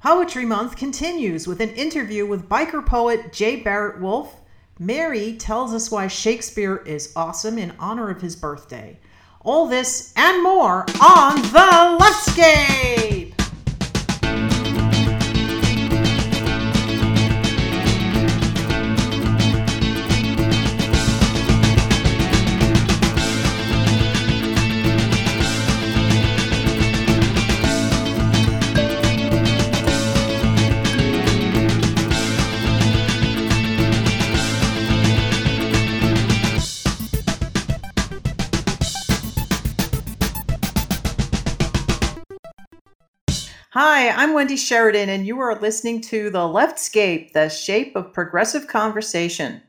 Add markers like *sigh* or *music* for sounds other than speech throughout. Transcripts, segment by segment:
Poetry Month continues with an interview with biker poet J. Barrett Wolf. Mary tells us why Shakespeare is awesome in honor of his birthday. All this and more on The Leftscape! Hi, I'm Wendy Sheridan, and you are listening to The Leftscape, the shape of progressive conversation.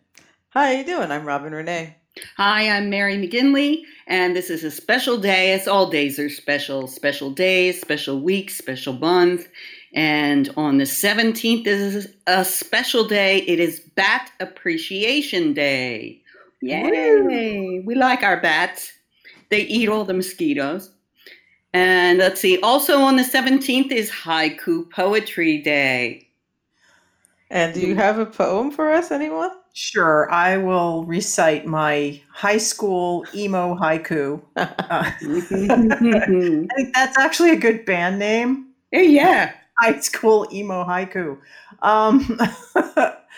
Hi, how you doing? I'm Robin Renee. Hi, I'm Mary McGinley, and this is a special day. As all days are special, special days, special weeks, special month. And on the 17th is a special day. It is Bat Appreciation Day. Yay! We like our bats. They eat all the mosquitoes. And let's see, also on the 17th is Haiku Poetry Day. And do you have a poem for us, anyone? Sure, I will recite my high school emo haiku. Uh, *laughs* *laughs* I think that's actually a good band name. yeah. High school emo haiku. Um, *laughs*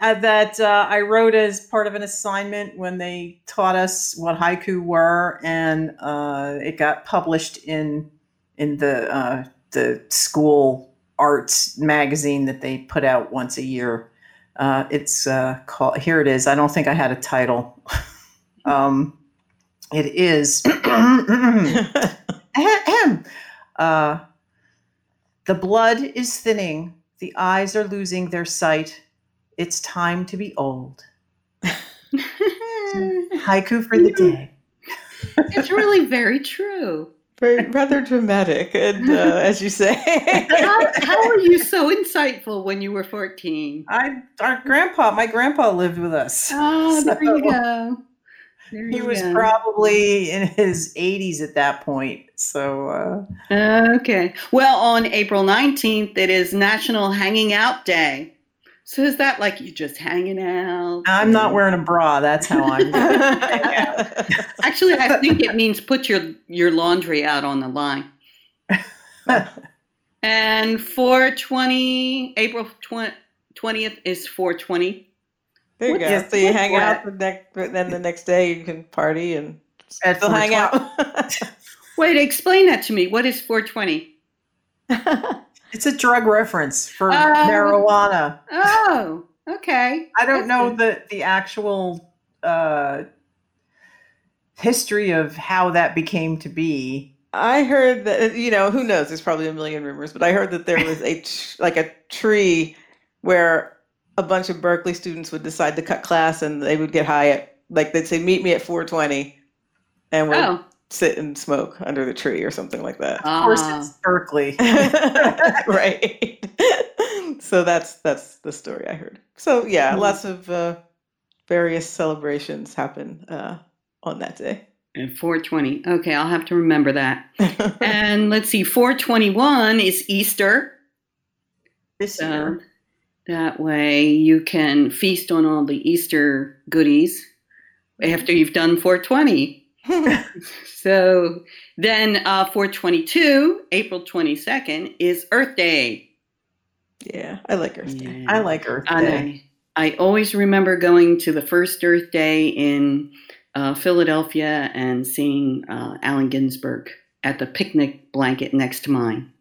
that uh, I wrote as part of an assignment when they taught us what haiku were, and uh, it got published in in the uh, the school arts magazine that they put out once a year. Uh, it's uh, called here. It is. I don't think I had a title. *laughs* um, it is. *coughs* uh, the blood is thinning. The eyes are losing their sight it's time to be old. *laughs* Haiku for the day. it's really very true. Very rather dramatic, and uh, *laughs* as you say, how, how are you so insightful when you were fourteen? I our grandpa, my grandpa lived with us. Oh, so there you go. There he was go. probably in his 80s at that point. So, uh, okay. Well, on April 19th, it is National Hanging Out Day. So is that like you just hanging out? I'm not wearing a bra. That's how I'm. *laughs* Actually, I think it means put your your laundry out on the line. *laughs* and 420, April 20th is 420. There you go. So you hang out the next, then the next day you can party and still hang out. *laughs* Wait, explain that to me. What is 420? It's a drug reference for uh, marijuana. Oh, okay. I don't That's know good. the the actual uh, history of how that became to be. I heard that you know who knows. There's probably a million rumors, but I heard that there was a *laughs* like a tree where a bunch of Berkeley students would decide to cut class and they would get high at like they'd say meet me at 420 and we'll oh sit and smoke under the tree or something like that. Of course, it's. Berkeley, right? so that's that's the story I heard. So yeah, mm-hmm. lots of uh, various celebrations happen uh, on that day. And 420. Okay, I'll have to remember that. and let's see, 421 is Easter. This so year. That way you can feast on all the Easter goodies after you've done 420. *laughs* so then uh, 422, April 22nd, is Earth Day. Yeah, I like Earth Day. I like Earth Day. I, I, always remember going to the first Earth Day in uh, Philadelphia and seeing uh, Allen Ginsberg at the picnic blanket next to mine.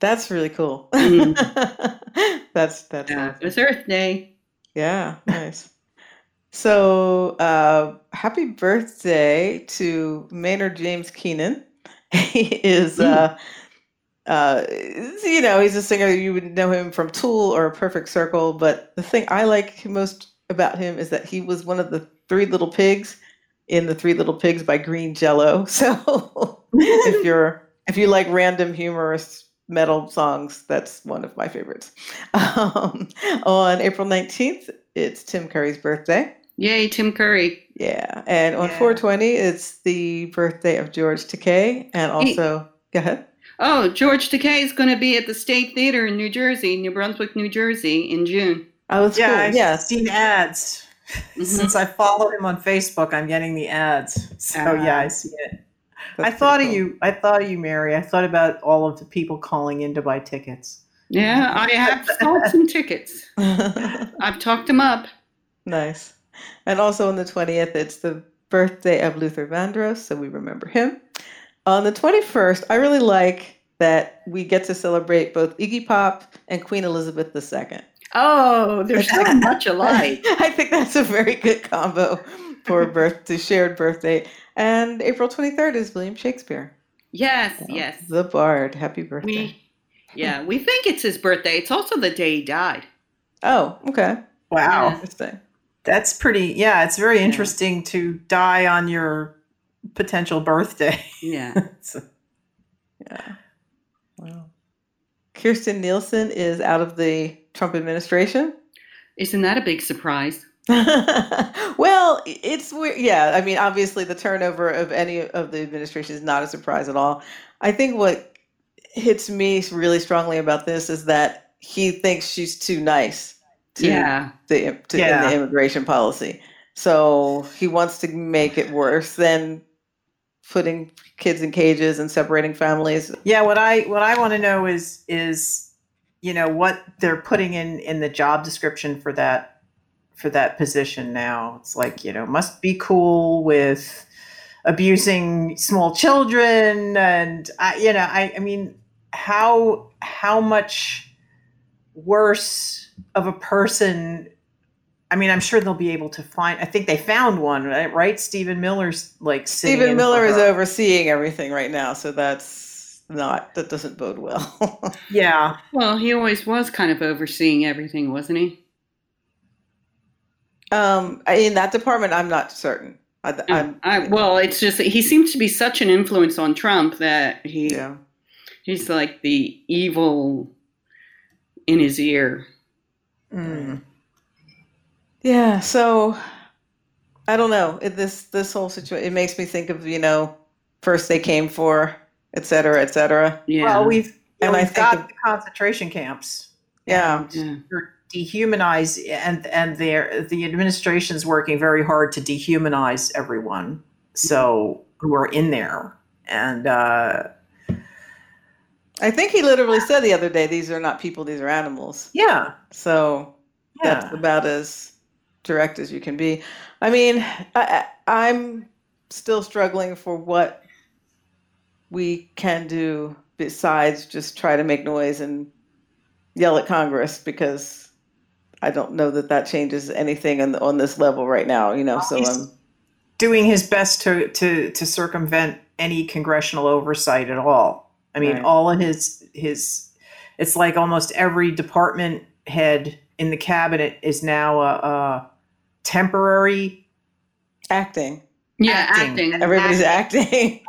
That's really cool. Mm. *laughs* that's that's uh, awesome. It was Earth Day. Yeah, nice. So, uh, happy birthday to Maynard James Keenan. *laughs* he is, mm. uh, uh, you know, he's a singer. You would know him from Tool or Perfect Circle. But the thing I like most about him is that he was one of the three little pigs in the Three Little Pigs by Green Jello. *laughs* So, if *laughs* you're if you like random humorous metal songs, that's one of my favorites. Um, on April 19th, it's Tim Curry's birthday. Yay, Tim Curry. Yeah. And on yeah. 420, it's the birthday of George Takei. And also, hey, go ahead. Oh, George Takei is going to be at the State Theater in New Jersey, New Brunswick, New Jersey, in June. Oh, it's yeah, cool. I've Yes. seen ads. Mhm. *laughs* Since I follow him on Facebook, I'm getting the ads. So yeah, I see it. I thought pretty of you. I thought of you, Mary. I thought about all of the people calling in to buy tickets. Yeah, I have sold some tickets. *laughs* I've talked them up. nice. And also on the 20th, it's the birthday of Luther Vandross, so we remember him. On the 21st, I really like that we get to celebrate both Iggy Pop and Queen Elizabeth II. Oh, they're so *laughs* much alike. I think that's a very good combo for a birth to shared birthday. And April 23rd is William Shakespeare. Yes, So, yes. The Bard. Happy birthday. We, yeah, we think it's his birthday. It's also the day he died. oh, okay. Wow, Interesting. That's pretty. Yeah, it's very interesting to die on your potential birthday. Yeah. *laughs* So- Yeah. Wow. Kirstjen Nielsen is out of the Trump administration. Isn't that a big surprise? *laughs* well, it's weird. Yeah, I mean, obviously, the turnover of any of the administration is not a surprise at all. I think what hits me really strongly about this is that he thinks she's too nice to Yeah. the to, Yeah. the immigration policy. So he wants to make it worse than putting kids in cages and separating families. yeah, what I what I want to know is is you know what they're putting in in the job description for that for that position now. It's like you know must be cool with abusing small children and I you know I I mean how how much worse of a person I mean, I'm sure they'll be able to find. I think they found one, right? right? Stephen Miller's like Stephen Miller is overseeing everything right now, so that's not that doesn't bode well. *laughs* Yeah, Well, he always was kind of overseeing everything, wasn't he? um, in that department, I'm not certain. I, I'm, I, well, it's just he seems to be such an influence on Trump that he yeah. he's like the evil in his ear. Mm. Yeah, so I don't know. It, this this whole situation it makes me think of you know first they came for et cetera, et cetera. Yeah. Well, we've And I we've think got of- the concentration camps. Yeah. Yeah. they're dehumanize and and they're the administration's working very hard to dehumanize everyone. So who are in there and uh, I think he literally said the other day, "These are not people; these are animals." yeah, So that's about as direct as you can be. I mean, I, I'm still struggling for what we can do besides just try to make noise and yell at Congress because I don't know that that changes anything on, on this level right now. You know, so he's- um, doing his best to to to circumvent any congressional oversight at all. I mean, Right. all of his his it's like almost every department head in the cabinet is now a, a temporary acting. yeah, acting. acting. Everybody's acting.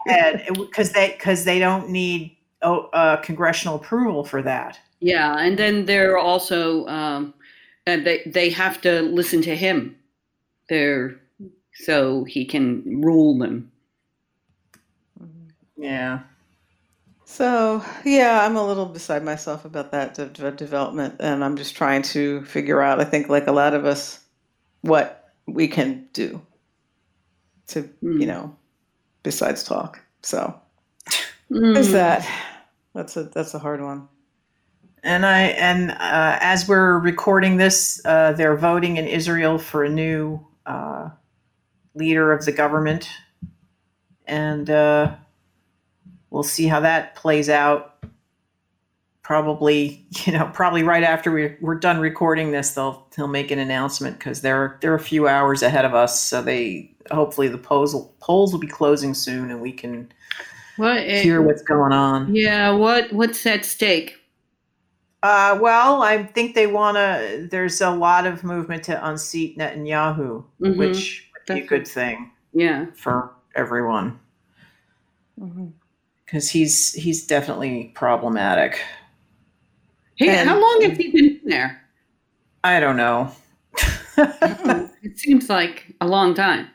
because *laughs* they because they don't need oh, uh, congressional approval for that. Yeah, and then they're also um, uh, they they have to listen to him. They're so he can rule them. Yeah. So yeah, I'm a little beside myself about that de- de- development, and I'm just trying to figure out. I think, like a lot of us, what we can do to Hmm. you know, besides talk. So Mm. there's that. That's a that's a hard one. And I and uh, as we're recording this, uh, they're voting in Israel for a new uh, leader of the government, and uh, we'll see how that plays out. Probably, *laughs* you know, probably right after we, we're done recording this, they'll they'll make an announcement because they're they're a few hours ahead of us. So they hopefully the polls will, polls will be closing soon, and we can What? hear what's going on. yeah. What? What's at stake? Uh, well, I think they want to. There's a lot of movement to unseat Netanyahu, Mhm. which would be a good thing Yeah. for everyone Mm-hmm. Because he's he's definitely problematic. Hey, And- how long have you been in there? I don't know. *laughs* it seems like a long time.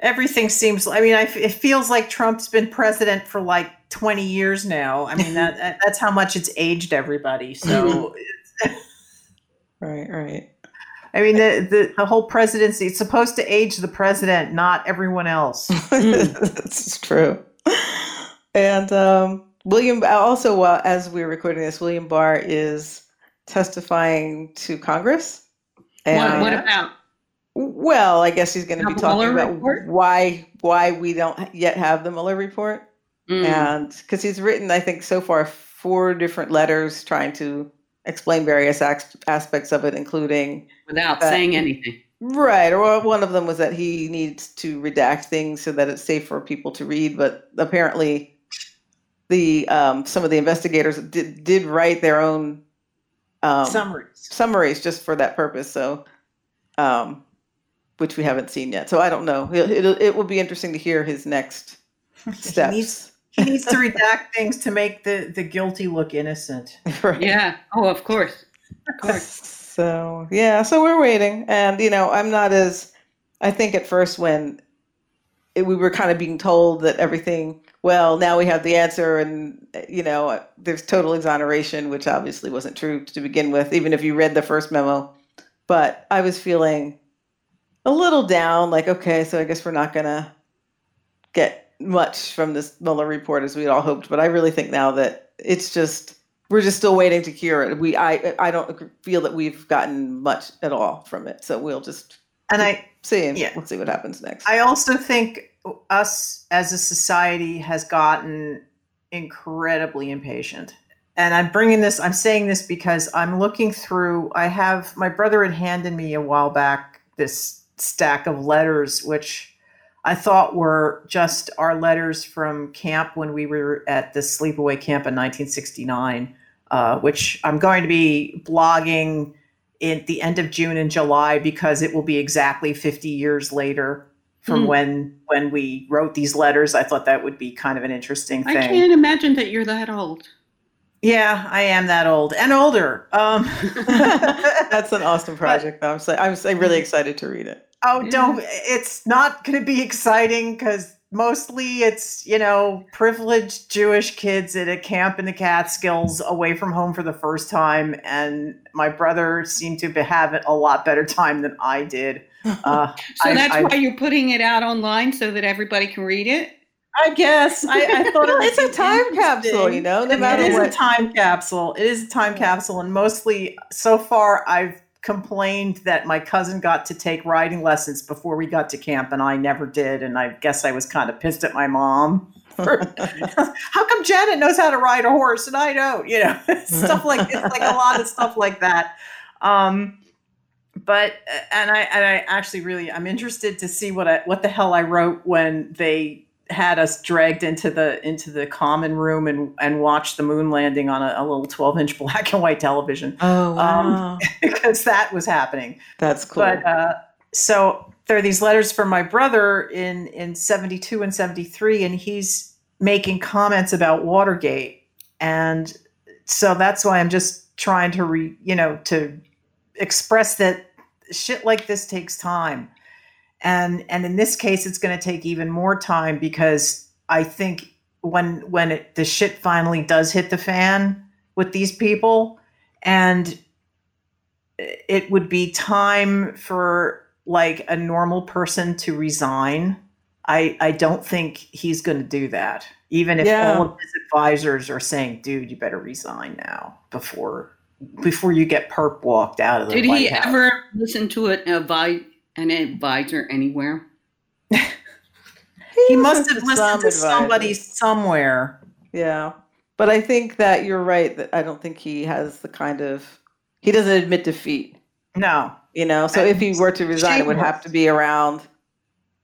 Everything seems. I mean, I, it feels like Trump's been president for like 20 years now. I mean that that's how much it's aged everybody. So mm-hmm. *laughs* right, right. I mean the, the the whole presidency it's supposed to age the president, not everyone else. *laughs* That's true. And um, William also uh, as we're recording this, William Barr is testifying to Congress. What, what about? Well, I guess he's going to be talking Mueller about report? why why we don't yet have the Mueller report, Mm. and because he's written, I think so far four different letters trying to explain various aspects of it, including without uh, saying anything. Right. Or one of them was that he needs to redact things so that it's safe for people to read, but apparently, the um, some of the investigators did did write their own um, Summaries. summaries just for that purpose. So, um, which we haven't seen yet. So I don't know. It, it, it will be interesting to hear his next *laughs* He steps. needs, he needs to redact things to make the, the guilty look innocent. *laughs* Right. Yeah. Oh, of course. Of course. *laughs* So yeah, so we're waiting, and you know, I'm not as. I think at first when it, we were kind of being told that everything. Well, now we have the answer, and you know, there's total exoneration, which obviously wasn't true to begin with, even if you read the first memo. But I was feeling a little down, like, okay, so I guess we're not gonna get much from this Mueller report as we'd all hoped. But I really think now that it's just we're just still waiting to cure it. We I I don't feel that we've gotten much at all from it. So we'll just And I, see Yeah. we'll see what happens next. I also think us as a society has gotten incredibly impatient. And I'm bringing this, I'm saying this because I'm looking through, I have, my brother had handed me a while back this stack of letters, which I thought were just our letters from camp when we were at the sleepaway camp in 1969, uh, which I'm going to be blogging at the end of June and July because it will be exactly 50 years later from Hmm. when when we wrote these letters. I thought that would be kind of an interesting thing. I can't imagine that you're that old. Yeah, I am that old and older. Um, *laughs* That's an awesome project. though. I'm so, I'm so really excited to read it. oh, Yeah. don't! It's not going to be exciting because mostly it's you know privileged Jewish kids at a camp in the Catskills, away from home for the first time, and my brother seemed to be having a lot better time than I did. *laughs* Uh, So I- that's I- why you're putting it out online so that everybody can read it. I guess I, I *laughs* thought it Well, would it's a time capsule, you know. No It matter is a time capsule. It is a time capsule, and mostly so far, I've complained that my cousin got to take riding lessons before we got to camp, and I never did. And I guess I was kind of pissed at my mom. for- *laughs* how come Janet knows how to ride a horse and I don't? You know, *laughs* stuff like it's like a lot of stuff like that. Um, but uh, and I and I actually really I'm interested to see what I what the hell I wrote when they had us dragged into the into the common room and and watched the moon landing on a, a little 12 inch *laughs* black and white television oh wow. *laughs* because that was happening. that's cool. But uh, so there are these letters from my brother in in 72 and 73 and he's making comments about Watergate and so that's why I'm just trying to re, you know to express that shit like this takes time. And and in this case it's going to take even more time because I think when when it, the shit finally does hit the fan with these people and it would be time for like a normal person to resign. I I don't think he's going to do that. Even if Yeah. all of his advisors are saying, "Dude, you better resign now before before you get perp walked out of the Did White he House." ever listen to an, advi- an advisor anywhere? He must listens have listened to some somebody somewhere. Yeah. But I think that you're right that I don't think he has the kind of he doesn't admit defeat, No, you know. So if he were to resign it would have to be around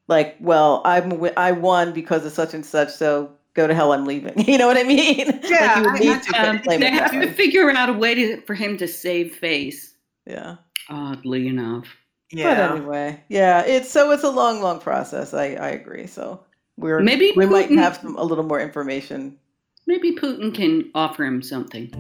like, well, I'm I won because of such and such, so go to hell I'm leaving. *laughs* You know what I mean? Yeah, you would I- need I- to Um, they have to figure out a way to, for him to save face. Yeah. Oddly enough. But yeah. anyway, yeah, it's so it's a long, long process. I I agree. So we're Maybe we might Putin- have some a little more information. Maybe Putin can offer him something.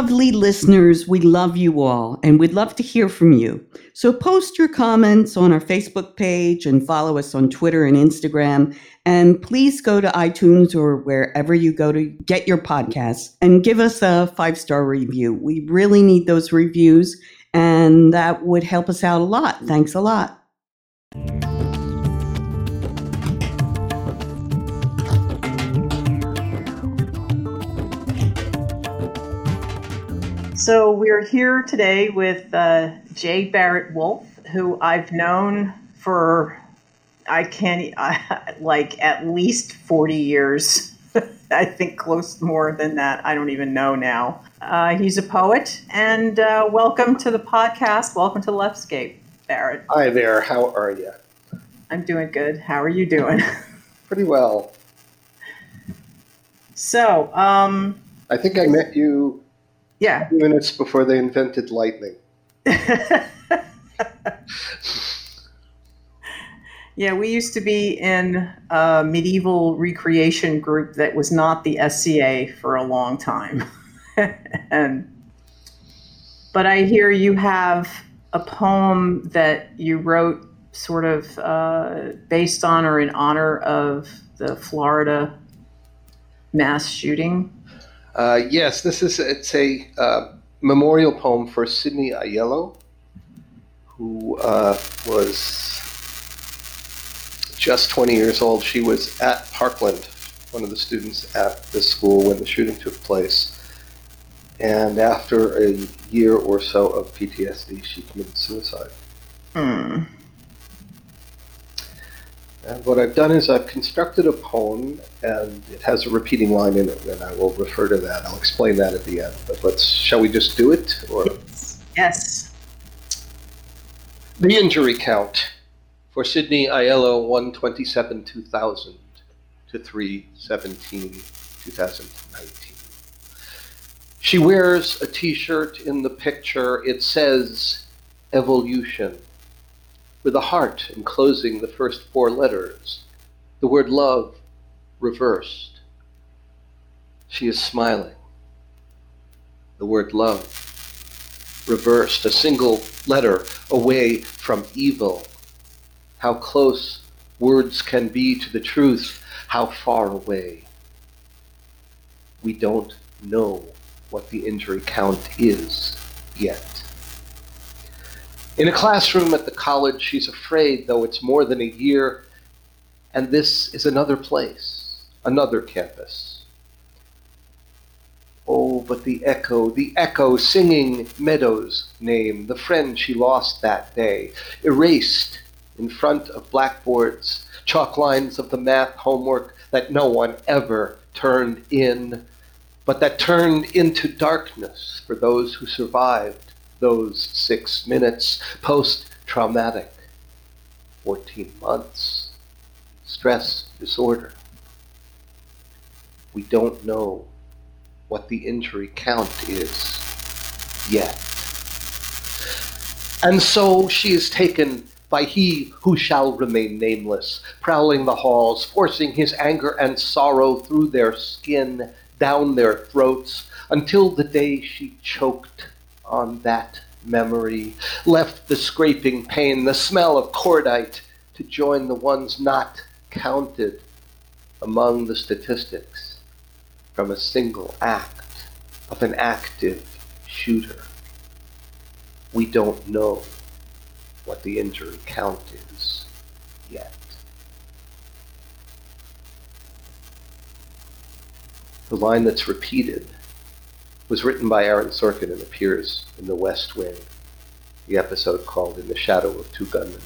Lovely listeners, we love you all and we'd love to hear from you. So post your comments on our Facebook page and follow us on Twitter and Instagram. And please go to iTunes or wherever you go to get your podcasts and give us a five star review. We really need those reviews and that would help us out a lot. Thanks a lot. So we're here today with uh, J. Barrett Wolf, who I've known for I can't I, *laughs* like at least forty years. *laughs* I think close more than that. I don't even know now. Uh, he's a poet, and uh, welcome to the podcast. Welcome to Leftscape, Barrett. Hi there. How are you? I'm doing good. How are you doing? *laughs* Pretty well. So, um, I think I met you yeah. minutes before they invented lightning. *laughs* yeah, we used to be in a medieval recreation group that was not the SCA for a long time. *laughs* and but I hear you have a poem that you wrote sort of uh, based on or in honor of the Florida mass shooting. Uh, yes, this is it's a uh, memorial poem for Sydney Aiello, who uh, was just 20 years old. She was at Parkland, one of the students at the school when the shooting took place. And after a year or so of PTSD, she committed suicide. Hmm. And what I've done is I've constructed a poem, and it has a repeating line in it, and I will refer to that. I'll explain that at the end. But let's, shall we just do it? Or Yes. the injury count for Sydney Aiello, 127 2000 to 317 2019. She wears a T-shirt in the picture. It says "Evolution." With a heart enclosing the first four letters, the word love reversed. She is smiling. The word love reversed, a single letter away from evil. How close words can be to the truth, how far away. We don't know what the injury count is yet. In a classroom at the college, she's afraid, though it's more than a year, and this is another place, another campus. Oh, but the echo, the echo singing Meadows' name, the friend she lost that day, erased in front of blackboards, chalk lines of the math homework that no one ever turned in, but that turned into darkness for those who survived those six minutes post traumatic, 14 months, stress disorder. We don't know what the injury count is yet. And so she is taken by he who shall remain nameless, prowling the halls, forcing his anger and sorrow through their skin, down their throats, until the day she choked on that memory, left the scraping pain, the smell of cordite to join the ones not counted among the statistics from a single act of an active shooter. We don't know what the injury count is yet. The line that's repeated was written by Aaron Sorkin and appears in The West Wing, the episode called In the Shadow of Two Gunmen.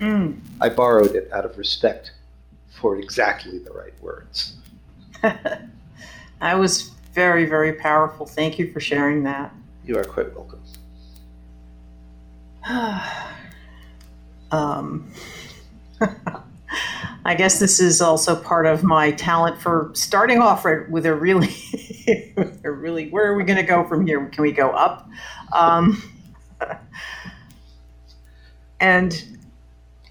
Mm. I borrowed it out of respect for exactly the right words. *laughs* that was very, very powerful. Thank you for sharing that. You are quite welcome. *sighs* um, *laughs* I guess this is also part of my talent for starting off with a really, *laughs* a really. Where are we going to go from here? Can we go up? Um, *laughs* and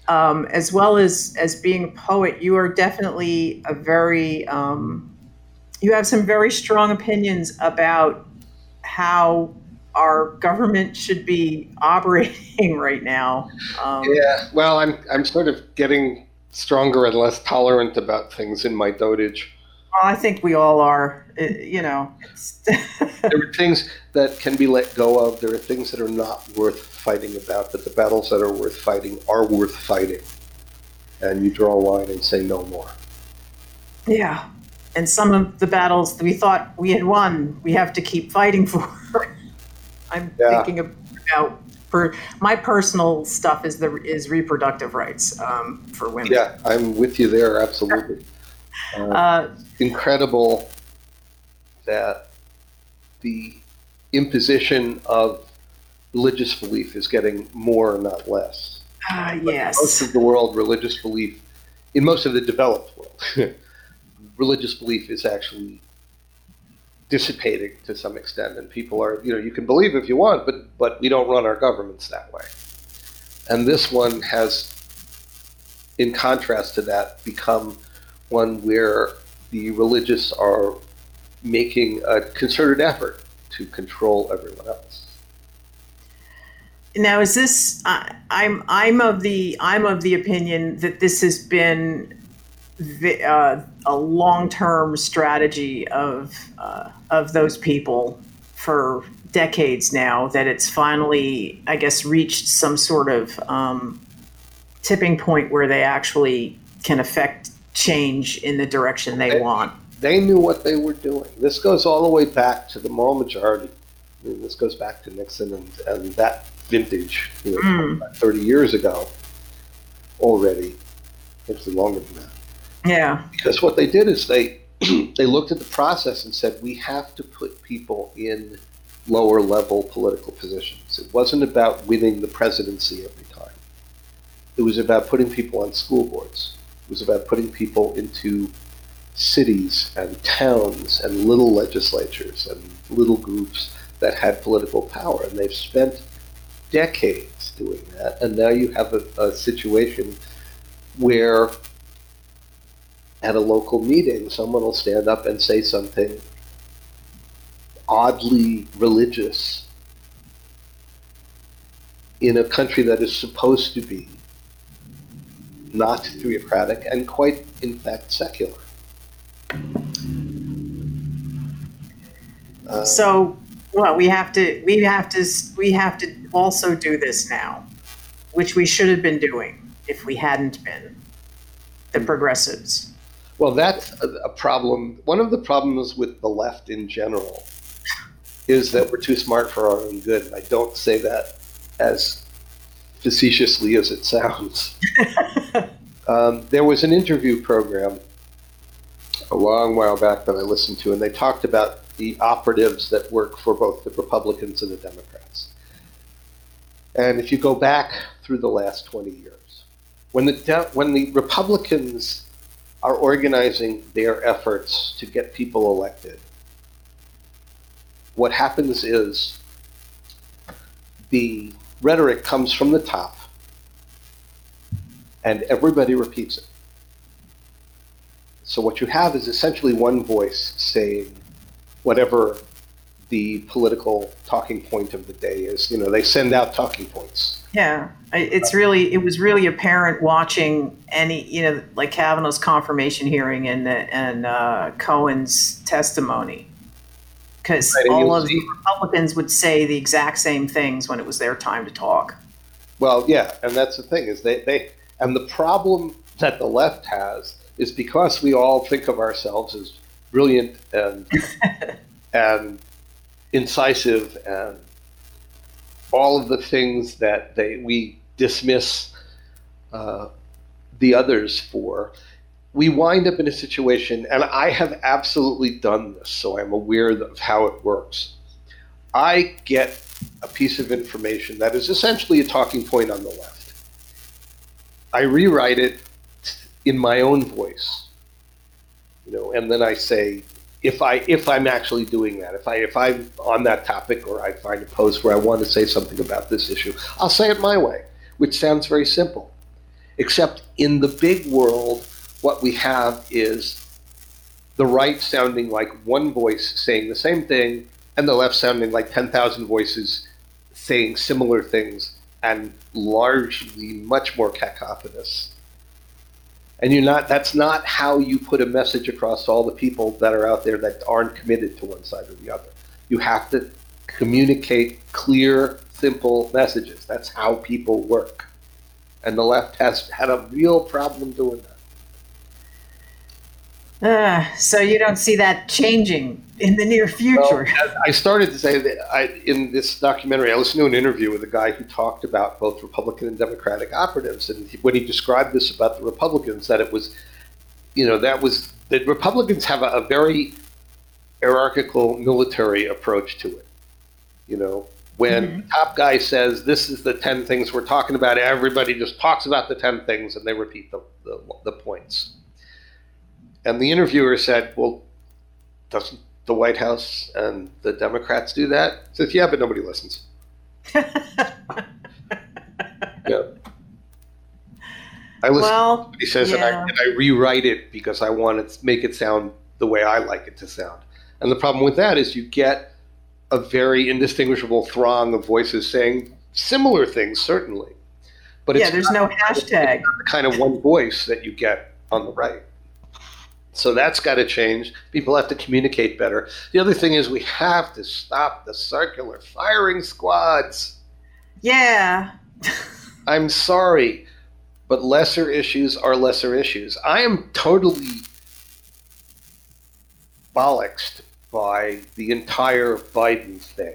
um, as well as as being a poet, you are definitely a very. Um, you have some very strong opinions about how our government should be *laughs* operating right now. Um, Yeah, well, I'm I'm sort of getting stronger and less tolerant about things in my dotage. well, I think we all are. It- you know, *laughs* There are things that can be let go of. There are things that are not worth fighting about, but the battles that are worth fighting are worth fighting. And you draw a line and say no more. yeah. And some of the battles that we thought we had won, we have to keep fighting for. *laughs* I'm Yeah. thinking about for my personal stuff is the is reproductive rights um, for women. Yeah, I'm with you there, absolutely. Uh, Uh, incredible that the imposition of religious belief is getting more, not less. ah, But yes. Most of the world, religious belief, in most of the developed world, *laughs* religious belief is actually dissipating to some extent, and people are, you know, you can believe if you want, but but we don't run our governments that way. And this one has, in contrast to that, become one where the religious are making a concerted effort to control everyone else. Now, is this? I I'm I'm of the I'm of the opinion that this has been the, uh, a long term strategy of uh, of those people for decades now. That it's finally, I guess, reached some sort of um, tipping point where they actually can affect change in the direction they want. they knew what they were doing. This goes all the way back to the moral majority. I mean, this goes back to Nixon and, and that vintage, you know, Mm. 30 years ago already, actually longer than that. Yeah. Because what they did is they *clears throat* they looked at the process and said we have to put people in lower level political positions. It wasn't about winning the presidency every time. It was about putting people on school boards. It was about putting people into cities and towns and little legislatures and little groups that had political power. And they've spent decades doing that. And now you have a, a situation where at a local meeting, someone will stand up and say something oddly religious in a country that is supposed to be not theocratic and quite, in fact, secular. Uh, So, well, we have to, we have to, we have to also do this now, which we should have been doing if we hadn't been the progressives. Well, that's a, problem. One of the problems with the left in general is that we're too smart for our own good. I don't say that as facetiously as it sounds. *laughs* um, there was an interview program a long while back that I listened to, and they talked about the operatives that work for both the Republicans and the Democrats. And if you go back through the last 20 years, when the, De- when the Republicans are organizing their efforts to get people elected, what happens is the rhetoric comes from the top and everybody repeats it. So what you have is essentially one voice saying whatever the political talking point of the day is. You know, they send out talking points. Yeah, it's really, it was really apparent watching any, you know, like Kavanaugh's confirmation hearing and and uh, Cohen's testimony, because Right, all of see- the Republicans would say the exact same things when it was their time to talk. Well, yeah, and that's the thing is they, they and the problem that the left has is because we all think of ourselves as brilliant and *laughs* and incisive and all of the things that they we dismiss uh, the others for. We wind up in a situation, and I have absolutely done this, so I'm aware of how it works. I get a piece of information that is essentially a talking point on the left. I rewrite it in my own voice, you know, and then I say, if I if I'm actually doing that, if I if I'm on that topic or I find a post where I want to say something about this issue, I'll say it my way, which sounds very simple. Except in the big world, what we have is the right sounding like one voice saying the same thing and the left sounding like 10,000 voices saying similar things and largely much more cacophonous. And you're not that's not how you put a message across to all the people that are out there that aren't committed to one side or the other. You have to communicate clear, simple messages. That's how people work. And the left has had a real problem doing that. Uh, so you don't see that changing in the near future. Well, I started to say that I, in this documentary, I listened to an interview with a guy who talked about both Republican and Democratic operatives, and he, when he described this about the Republicans, that it was, you know, that was that Republicans have a, a very hierarchical military approach to it. You know, when mm-hmm. the top guy says this is the 10 things we're talking about everybody just talks about the 10 things and they repeat the, the, the points and the interviewer said, Well, doesn't the White House and the Democrats do that? He says, Yeah, but nobody listens. *laughs* yeah. I listen well, he says, yeah. and, I, and I rewrite it because I want to make it sound the way I like it to sound. And the problem with that is you get a very indistinguishable throng of voices saying similar things, certainly. But yeah, there's not, no hashtag. the kind of one voice that you get on the right. So that's got to change. People have to communicate better. The other thing is we have to stop the circular firing squads. Yeah. *laughs* I'm sorry, but lesser issues are lesser issues. I am totally bollocksed by the entire Biden thing.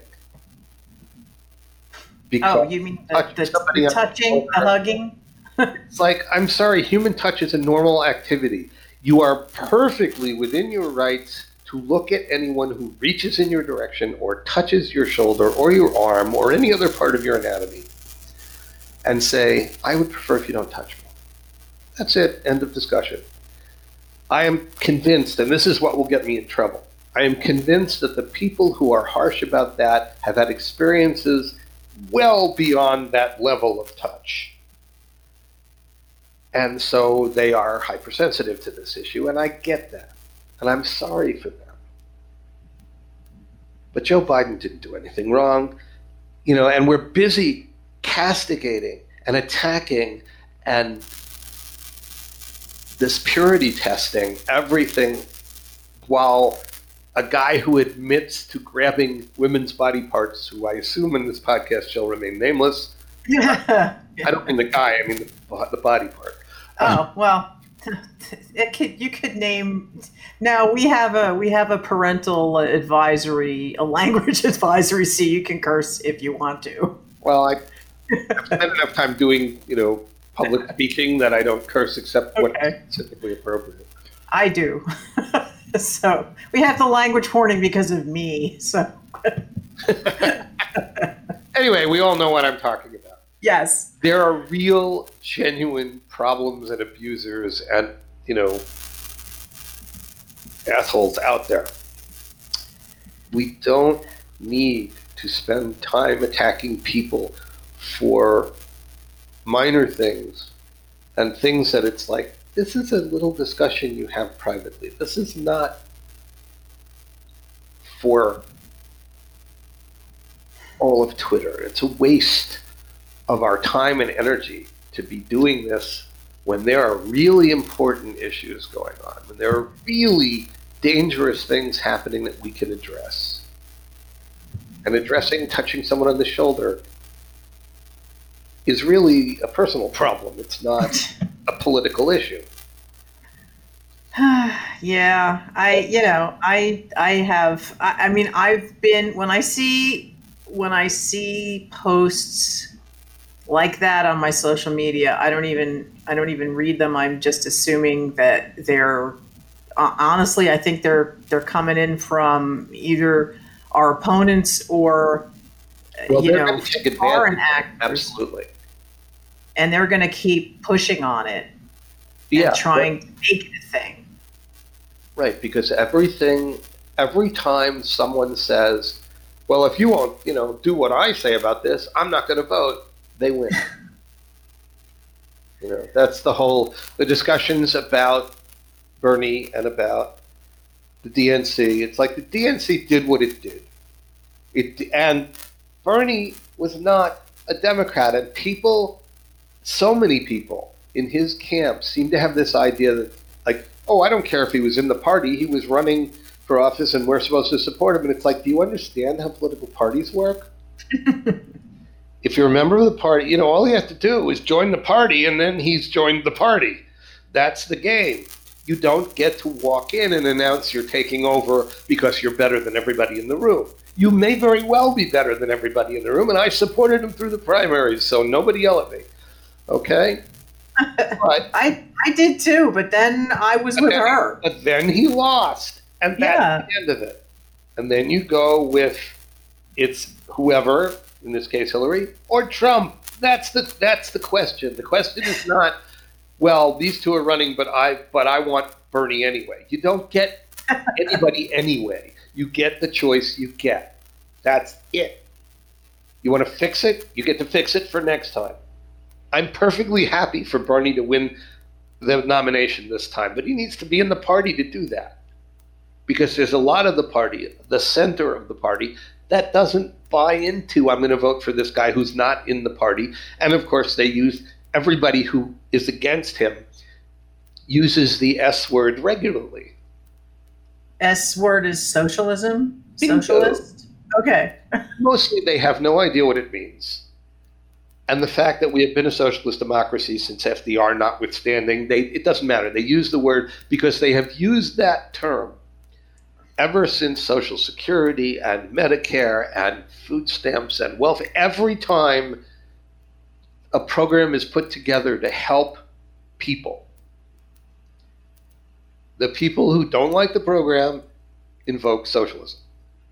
Because oh, you mean the, the, the touching, the hugging? it's like, I'm sorry, human touch is a normal activity you are perfectly within your rights to look at anyone who reaches in your direction or touches your shoulder or your arm or any other part of your anatomy and say, I would prefer if you don't touch me. That's it. End of discussion. I am convinced, and this is what will get me in trouble. I am convinced that the people who are harsh about that have had experiences well beyond that level of touch. And so they are hypersensitive to this issue, and I get that. And I'm sorry for them. But Joe Biden didn't do anything wrong. You know, and we're busy castigating and attacking and this purity testing everything while a guy who admits to grabbing women's body parts, who I assume in this podcast shall remain nameless. *laughs* I don't mean the guy, I mean the, the body part. Oh um, well, *laughs* it could you could name. Now we have a we have a parental advisory, a language *laughs* advisory, so you can curse if you want to. Well, I I've spent enough time doing you know public speaking that I don't curse except okay. what's specifically appropriate. I do. *laughs* so we have the language warning because of me. So. *laughs* anyway, we all know what I'm talking about. Yes. There are real, genuine problems and abusers and, you know, assholes out there. We don't need to spend time attacking people for minor things and things that it's like, this is a little discussion you have privately. This is not for all of Twitter. It's a waste of our time and energy to be doing this when there are really important issues going on, when there are really dangerous things happening that we can address. And addressing touching someone on the shoulder is really a personal problem. It's not *laughs* a political issue. *sighs* yeah, I you know, I I have I, I mean I've been when I see when I see posts like that on my social media. I don't even I don't even read them. I'm just assuming that they're uh, honestly I think they're they're coming in from either our opponents or well, you know foreign actors. Absolutely. And they're going to keep pushing on it. Yeah, trying to make it a thing. Right, because everything every time someone says, "Well, if you won't, you know, do what I say about this, I'm not going to vote." they win. *laughs* you know, that's the whole the discussions about Bernie and about the DNC. It's like the DNC did what it did. It and Bernie was not a Democrat, and people, so many people in his camp seem to have this idea that, like, oh, I don't care if he was in the party, he was running for office, and we're supposed to support him. And it's like, do you understand how political parties work? *laughs* if you're a member of the party, you know, all he has to do is join the party, and then he's joined the party. That's the game. You don't get to walk in and announce you're taking over because you're better than everybody in the room. You may very well be better than everybody in the room, and I supported him through the primaries, so nobody yell at me. Okay? *laughs* But I I did too, but then I was with then, her. But then he lost, and that's Yeah. the end of it. And then you go with it's whoever, in this case Hillary, or Trump. That's the that's the question. The question is not, well, these two are running, but I but I want Bernie anyway. You don't get *laughs* anybody anyway. You get the choice you get. That's it. You want to fix it? You get to fix it for next time. I'm perfectly happy for Bernie to win the nomination this time, but he needs to be in the party to do that. Because there's a lot of the party, the center of the party, that doesn't buy into I'm going to vote for this guy who's not in the party. And of course, they use everybody who is against him uses the S word regularly. S word is socialism. Socialist. Okay. *laughs* Mostly they have no idea what it means. And the fact that we have been a socialist democracy since FDR notwithstanding, they, it doesn't matter. They use the word because they have used that term ever since Social Security and Medicare and food stamps and welfare. Every time a program is put together to help people, the people who don't like the program invoke socialism.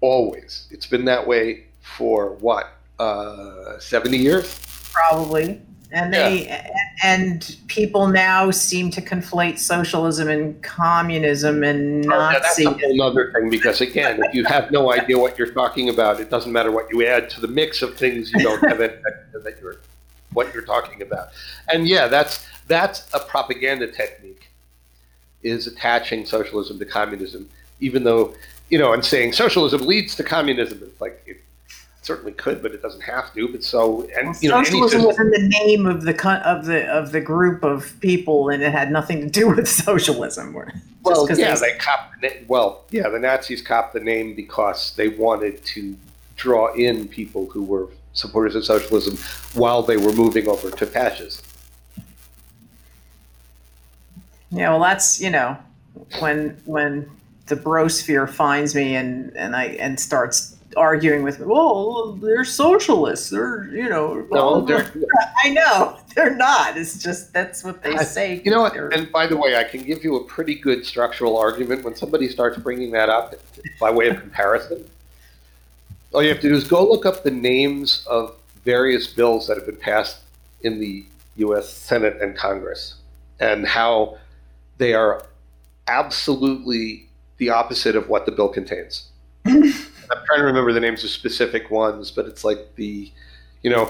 Always. It's been that way for what? Uh, 70 years? Probably. And they and people now seem to conflate socialism and communism and Oh, yeah, that's Nazi. a whole other thing because again, if you have no idea what you're talking about, it doesn't matter what you add to the mix of things you don't have it that you're what you're talking about. And yeah, that's that's a propaganda technique is attaching socialism to communism, even though you know, and saying socialism leads to communism. It's like it certainly could, but it doesn't have to. But so and you know, socialism was in the name of the of the of the group of people, and it had nothing to do *laughs* with socialism. Well, yeah, they- they copped well, yeah, the Nazis copped the name because they wanted to draw in people who were supporters of socialism while they were moving over to fascism. Yeah, well, that's you know, when when the brosphere finds me and and I and starts arguing with me. Well, they're socialists. They're you know. No, they're, blah." *laughs* I know *laughs* they're not. It's just that's what they I- say. you know what? And by the way, I can give you a pretty good structural argument when somebody starts bringing that up by way of comparison. All you have to do is go look up the names of various bills that have been passed in the U.S. Senate and Congress and how they are absolutely the opposite of what the bill contains. *laughs* I'm trying to remember the names of specific ones, but it's like the, you know,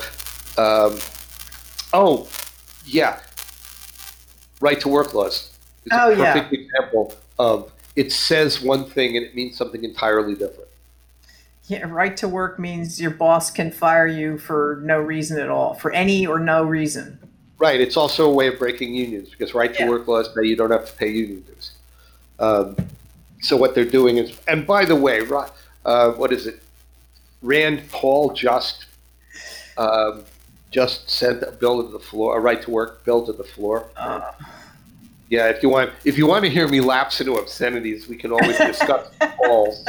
um, oh, yeah, right to work laws. It's Oh, a yeah. perfect example of it says one thing and it means something entirely different. yeah, right to work means your boss can fire you for no reason at all, for any or no reason. Right. It's also a way of breaking unions because right to Yeah. work laws say you don't have to pay union dues. Um, so what they're doing is, and by the way, Ro- uh, what is it? Rand Paul just um, just sent a bill to the floor, a right to work bill to the floor. Uh, Yeah, if you want, if you want to hear me lapse into obscenities, we can always discuss *laughs* Pauls.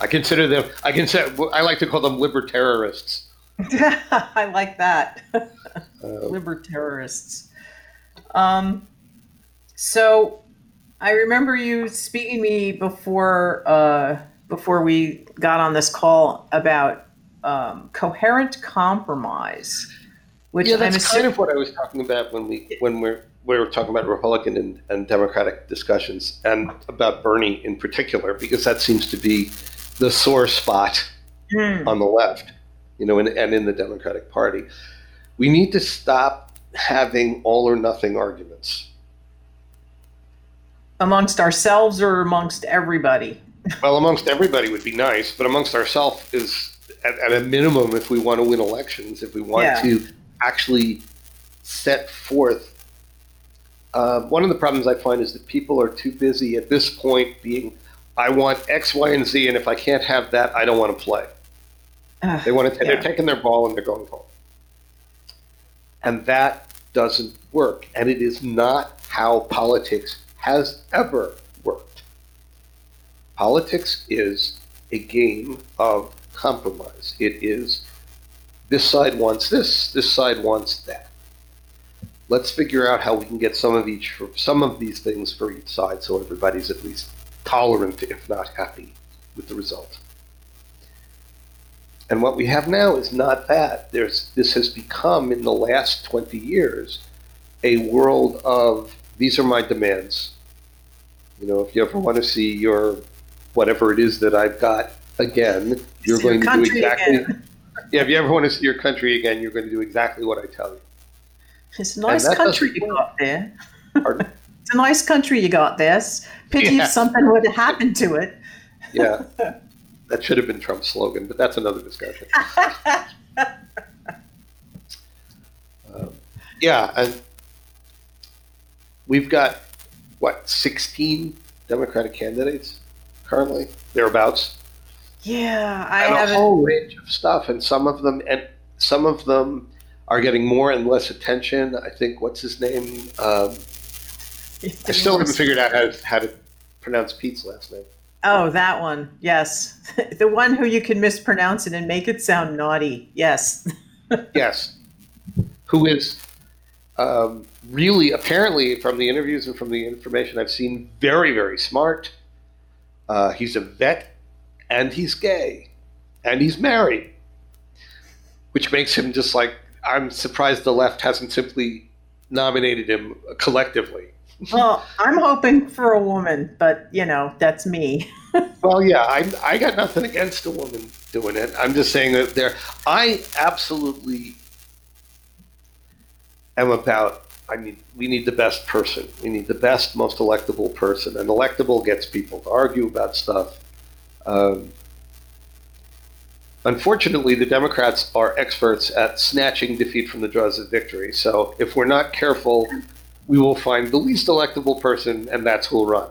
I consider them. I consider. I like to call them libertarists. *laughs* I like that. Uh, Libertarists. Um, so I remember you speaking to me before uh, before we got on this call about um, coherent compromise, which yeah, I'm that's kind of what I was talking about when we when we're we were talking about Republican and, and Democratic discussions, and about Bernie in particular, because that seems to be the sore spot Hmm. on the left, you know, and, and in the Democratic Party. We need to stop having all or nothing arguments. Amongst ourselves or amongst everybody. Well, amongst everybody would be nice, but amongst ourselves is at, at, a minimum if we want to win elections, if we want yeah. to actually set forth. Uh, one of the problems I find is that people are too busy at this point being, I want X, Y, and Z, and if I can't have that, I don't want to play. Uh, they want to. Yeah. They're taking their ball and they're going home, and that doesn't work. And it is not how politics has ever worked. Politics is a game of compromise. It is this side wants this, this side wants that. Let's figure out how we can get some of each some of these things for each side so everybody's at least tolerant, if not happy, with the result. And what we have now is not that. There's this has become in the last 20 years a world of these are my demands. You know, if you ever want to see your whatever it is that I've got again, you're going to do exactly. Again. *laughs* Yeah, if you ever want to see your country again, you're going to do exactly what I tell you. It's a nice country you got there. *laughs* it's a nice country you got there. Pity yeah. if something would have happened to it. *laughs* yeah, that should have been Trump's slogan, but that's another discussion. um, yeah, and we've got what 16 Democratic candidates currently thereabouts. Yeah, I and have a whole range of stuff, and some of them and some of them are getting more and less attention. I think what's his name? Um, *laughs* I still haven't figured out how to, how to pronounce Pete's last name. Oh, that one. Yes, *laughs* the one who you can mispronounce it and make it sound naughty. Yes. *laughs* yes. Who is um, really, apparently, from the interviews and from the information I've seen, very, very smart. Uh, he's a vet and he's gay and he's married, which makes him just like I'm surprised the left hasn't simply nominated him collectively. *laughs* well, I'm hoping for a woman, but you know that's me. *laughs* well, yeah, I I got nothing against a woman doing it. I'm just saying that there. I absolutely am about. I mean, we need the best person. We need the best, most electable person. And electable gets people to argue about stuff. Um, unfortunately, the Democrats are experts at snatching defeat from the jaws of victory. So if we're not careful, we will find the least electable person, and that's who'll run.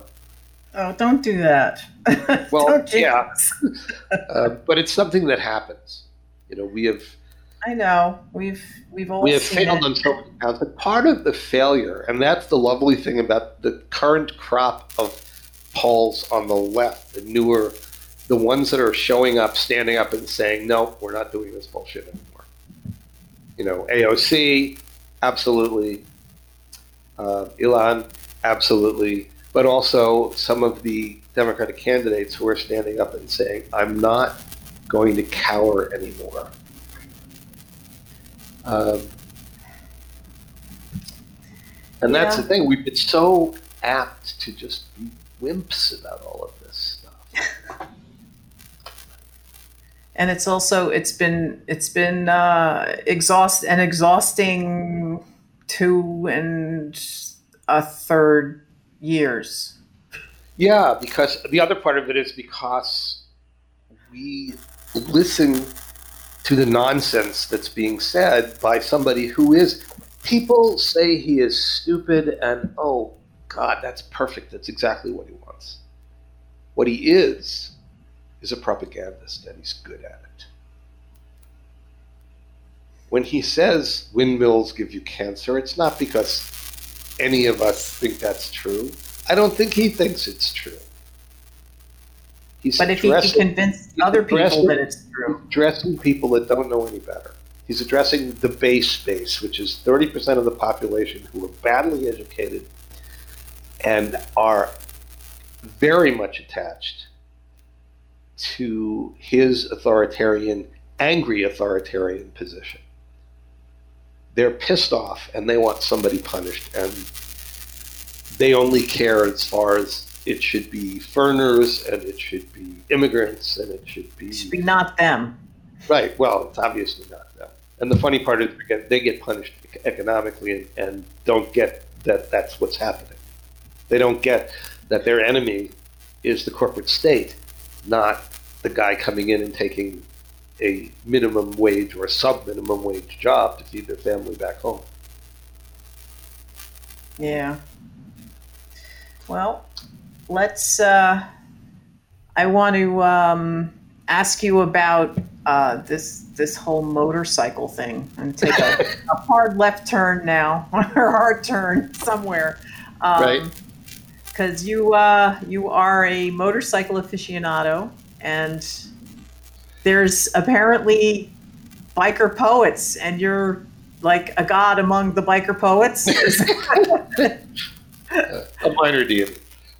Oh, don't do that. *laughs* Well, yeah, *laughs* uh, but it's something that happens. You know, we have I know we've we've all we have failed it. on so many counts. But part of the failure, and that's the lovely thing about the current crop of pols on the left, the newer, the ones that are showing up, standing up, and saying, "No, we're not doing this bullshit anymore." You know, AOC, absolutely. Uh, Ilhan, absolutely. But also some of the Democratic candidates who are standing up and saying, "I'm not going to cower anymore." Um, and that's yeah. the thing. We've been so apt to just be wimps about all of this stuff. *laughs* and it's also it's been it's been uh, exhaust and exhausting two and a third years. Yeah, because the other part of it is because we listen to the nonsense that's being said by somebody who is people say he is stupid and oh god that's perfect. That's exactly what he wants. What he is is a propagandist and he's good at it. When he says windmills give you cancer it's not because any of us think that's true. I don't think he thinks it's true He's but if he can convince other people that it's true, addressing people that don't know any better. He's addressing the base base, which is 30% of the population who are badly educated and are very much attached to his authoritarian, angry authoritarian position. They're pissed off and they want somebody punished, and they only care as far as it should be foreigners and it should be immigrants and it should be. It should be not them. Right. Well, it's obviously not them. And the funny part is they get punished economically and, and don't get that that's what's happening. They don't get that their enemy is the corporate state, not the guy coming in and taking a minimum wage or a sub minimum wage job to feed their family back home. Yeah. Well, let's. Uh, I want to um, ask you about uh, this this whole motorcycle thing and take a, a *laughs* hard left turn now *laughs* or hard turn somewhere. Um, Right. Because you uh, you are a motorcycle aficionado, and there's apparently biker poets, and you're like a god among the biker poets. *laughs* A minor deity.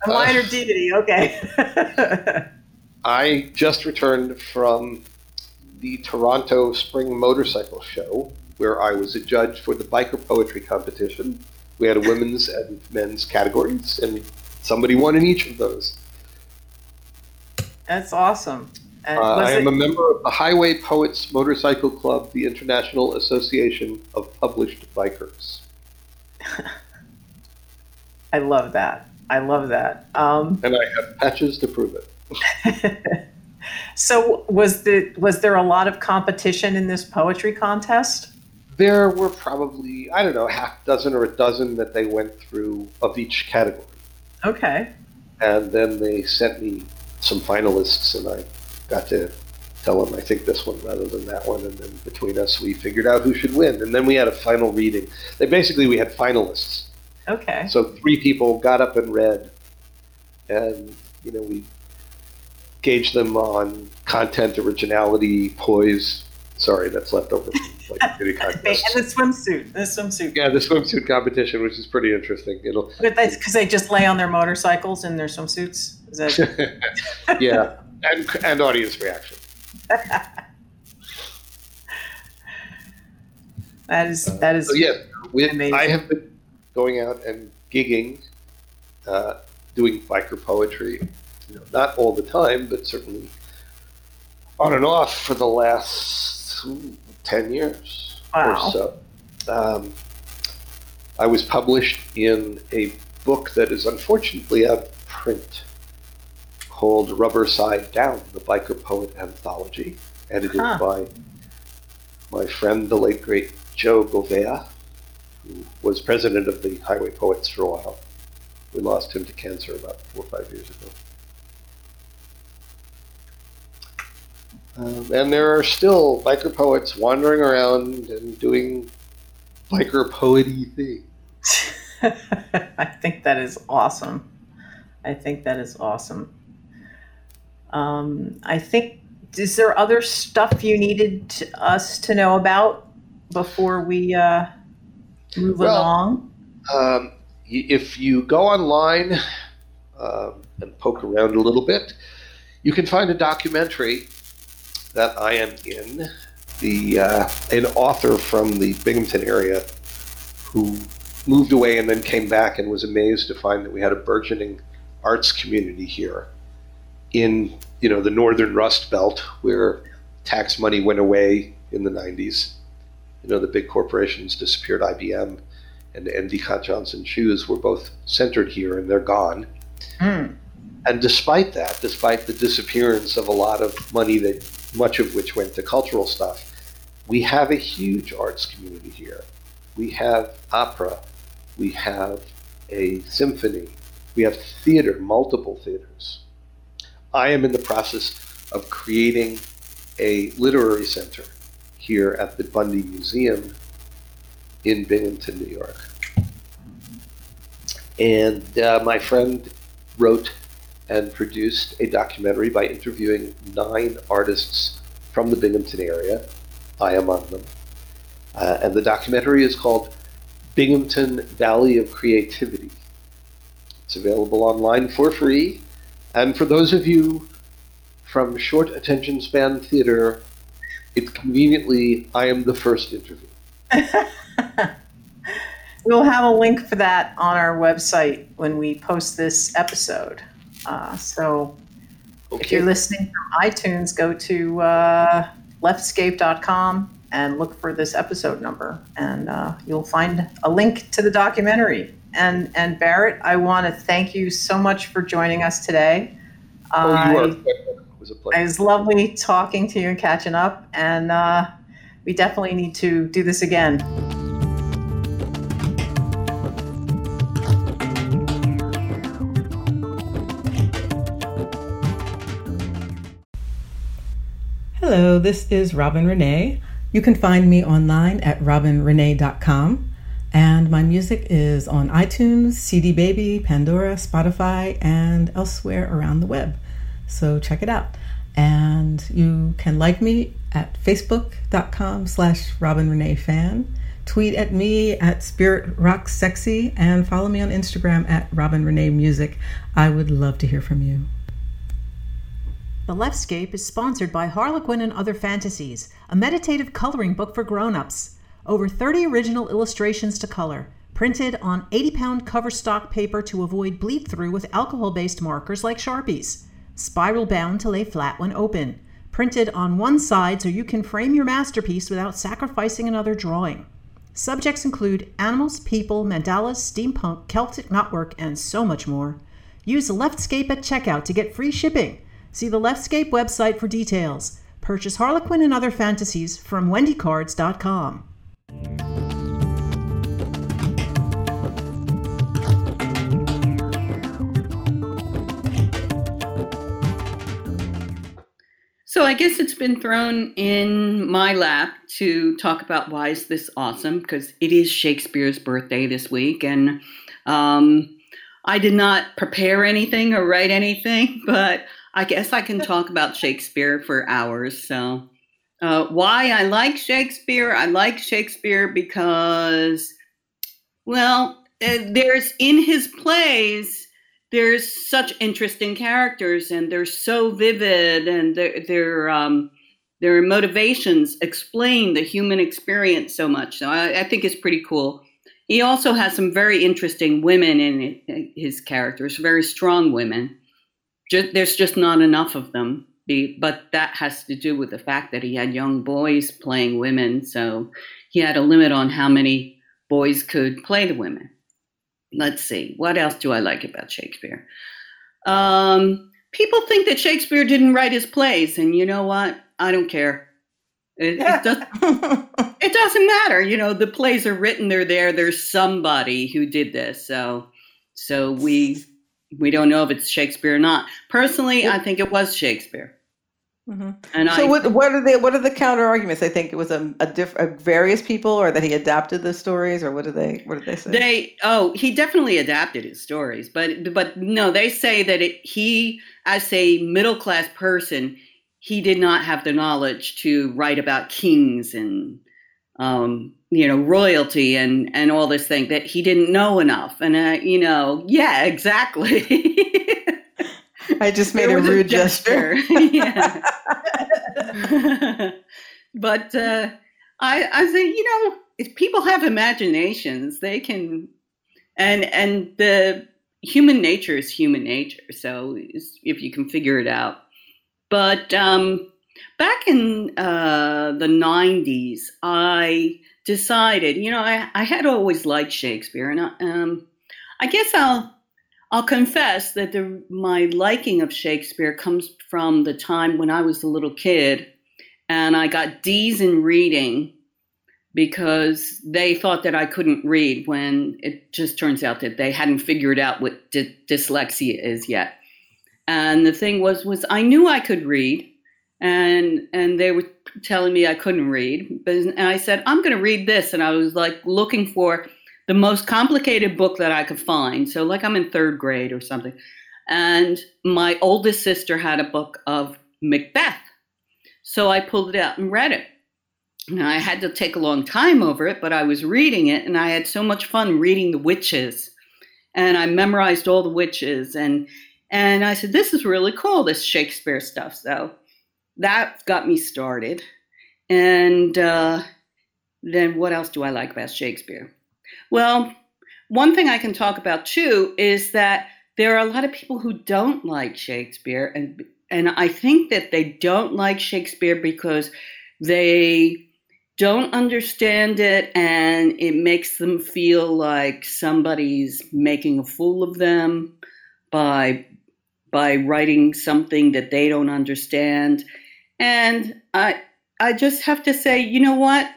A minor deity, okay. *laughs* I just returned from the Toronto Spring Motorcycle Show, where I was a judge for the biker poetry competition. We had a women's and men's categories, and somebody won in each of those. That's awesome. Uh, I am it- a member of the Highway Poets Motorcycle Club, the International Association of Published Bikers. *laughs* I love that. I love that. Um, And I have patches to prove it. *laughs* so was the was there a lot of competition in this poetry contest? There were probably, I don't know, half dozen or a dozen that they went through of each category. Okay. And then they sent me some finalists, and I got to tell them I think this one rather than that one. And then between us, we figured out who should win. And then we had a final reading. They basically we had finalists. Okay. So three people got up and read, and you know we gauged them on content, originality, poise. Sorry, that's left over from like *laughs* beauty And the swimsuit, the swimsuit. Yeah, the swimsuit competition, which is pretty interesting. It'll But that's because they just lay on their motorcycles in their swimsuits. Is that *laughs* yeah, and and audience reaction. *laughs* that is that is So yeah, we, Amazing. I have been going out and gigging, uh, doing biker poetry. You know, not all the time, but certainly on and off for the last ooh, ten years Wow. or so. Um, I was published in a book that is unfortunately out of print called Rubber Side Down, the Biker Poet Anthology, edited Huh. by my friend, the late great Joe Govea, who was president of the Highway Poets for a while. We lost him to cancer about four or five years ago. Um, and there are still biker poets wandering around and doing biker poety things. *laughs* I think that is awesome. I think that is awesome. Um, I think, is there other stuff you needed to, us to know about before we uh, move Well- along? Um, if you go online um, and poke around a little bit, you can find a documentary that I am in. The uh, an author from the Binghamton area who moved away and then came back and was amazed to find that we had a burgeoning arts community here in you know the northern Rust Belt where tax money went away in the 90s. You know the big corporations disappeared. IBM and Endicott Johnson shoes were both centered here and they're gone. Hmm. And despite that, despite the disappearance of a lot of money that much of which went to cultural stuff, we have a huge arts community here. We have opera, we have a symphony, we have theater, multiple theaters. I am in the process of creating a literary center here at the Bundy Museum in Binghamton, New York. And uh, my friend wrote and produced a documentary by interviewing nine artists from the Binghamton area, I among them. Uh, and the documentary is called Binghamton Valley of Creativity. It's available online for free. And for those of you from short attention span theater, it's conveniently, I am the first interview. *laughs* we'll have a link for that on our website when we post this episode. Uh, so if you're listening from iTunes, go to uh, leftscape.com and look for this episode number, and uh, you'll find a link to the documentary. And and Barrett, I want to thank you so much for joining us today. Oh, you. It was a It was lovely talking to you and catching up, and uh, we definitely need to do this again. Hello, this is Robin Renee. You can find me online at robinrenee.com. And my music is on iTunes, CD Baby, Pandora, Spotify, and elsewhere around the web. So check it out. And you can like me at facebook.com slash Robin Renee fan. Tweet at me at Spirit Rock Sexy and follow me on Instagram at Robin Renee Music. I would love to hear from you. The Leftscape is sponsored by Harlequin and Other Fantasies, a meditative coloring book for grown-ups. Over 30 original illustrations to color, printed on 80-pound cover stock paper to avoid bleed-through with alcohol-based markers like Sharpies. Spiral bound to lay flat when open. Printed on one side so you can frame your masterpiece without sacrificing another drawing. Subjects include animals, people, mandalas, steampunk, Celtic knotwork, and so much more. Use Leftscape at checkout to get free shipping. See the Leftscape website for details. Purchase Harlequin and other fantasies from wendycards.com. So I guess it's been thrown in my lap to talk about why is this awesome because it is Shakespeare's birthday this week, and um, I did not prepare anything or write anything, *laughs* but I guess I can talk about Shakespeare for hours. So uh, why I like Shakespeare? I like Shakespeare because, well, uh, there's in his plays there's such interesting characters and they're so vivid and their their um, their motivations explain the human experience so much. So I, I think it's pretty cool. He also has some very interesting women in his characters, very strong women. Just, there's just not enough of them. But that has to do with the fact that he had young boys playing women, so he had a limit on how many boys could play the women let's see what else do i like about shakespeare? Um, people think that shakespeare didn't write his plays and you know what? I don't care. It, it, *laughs* does, it doesn't matter you know the plays are written they're there there's somebody who did this so so we we don't know if it's shakespeare or not. Personally i think it was shakespeare Mhm. and So I, what what are the what are the counter arguments? I think it was a, a diff, a various people, or that he adapted the stories, or what did they what did they say? They oh he definitely adapted his stories, but but no, they say that it, he as a middle class person, he did not have the knowledge to write about kings and um, you know royalty and and all this thing that he didn't know enough, and uh, you know yeah *laughs* exactly. I *laughs* just made a rude gesture. yeah. *laughs* *laughs* but uh, I, I say, you know, if people have imaginations, they can, and and the human nature is human nature. So if you can figure it out, but um, back in uh, the '90s, I decided, you know, I, I had always liked Shakespeare, and I, um, I guess I'll I'll confess that the, my liking of Shakespeare comes from the time when I was a little kid and I got D's in reading because they thought that I couldn't read when it just turns out that they hadn't figured out what dy- dyslexia is yet. And the thing was was I knew I could read and and they were telling me I couldn't read but and I said I'm going to read this and I was like looking for the most complicated book that I could find. So, like, I'm in third grade or something. And my oldest sister had a book of Macbeth. So I pulled it out and read it. Now, I had to take a long time over it, but I was reading it and I had so much fun reading the witches. And I memorized all the witches. And, and I said, this is really cool, this Shakespeare stuff. So that got me started. And uh, then what else do I like about Shakespeare? Well, one thing I can talk about too is that there are a lot of people who don't like Shakespeare, and and I think that they don't like Shakespeare because they don't understand it, and it makes them feel like somebody's making a fool of them by by writing something that they don't understand. And I I just have to say, you know what?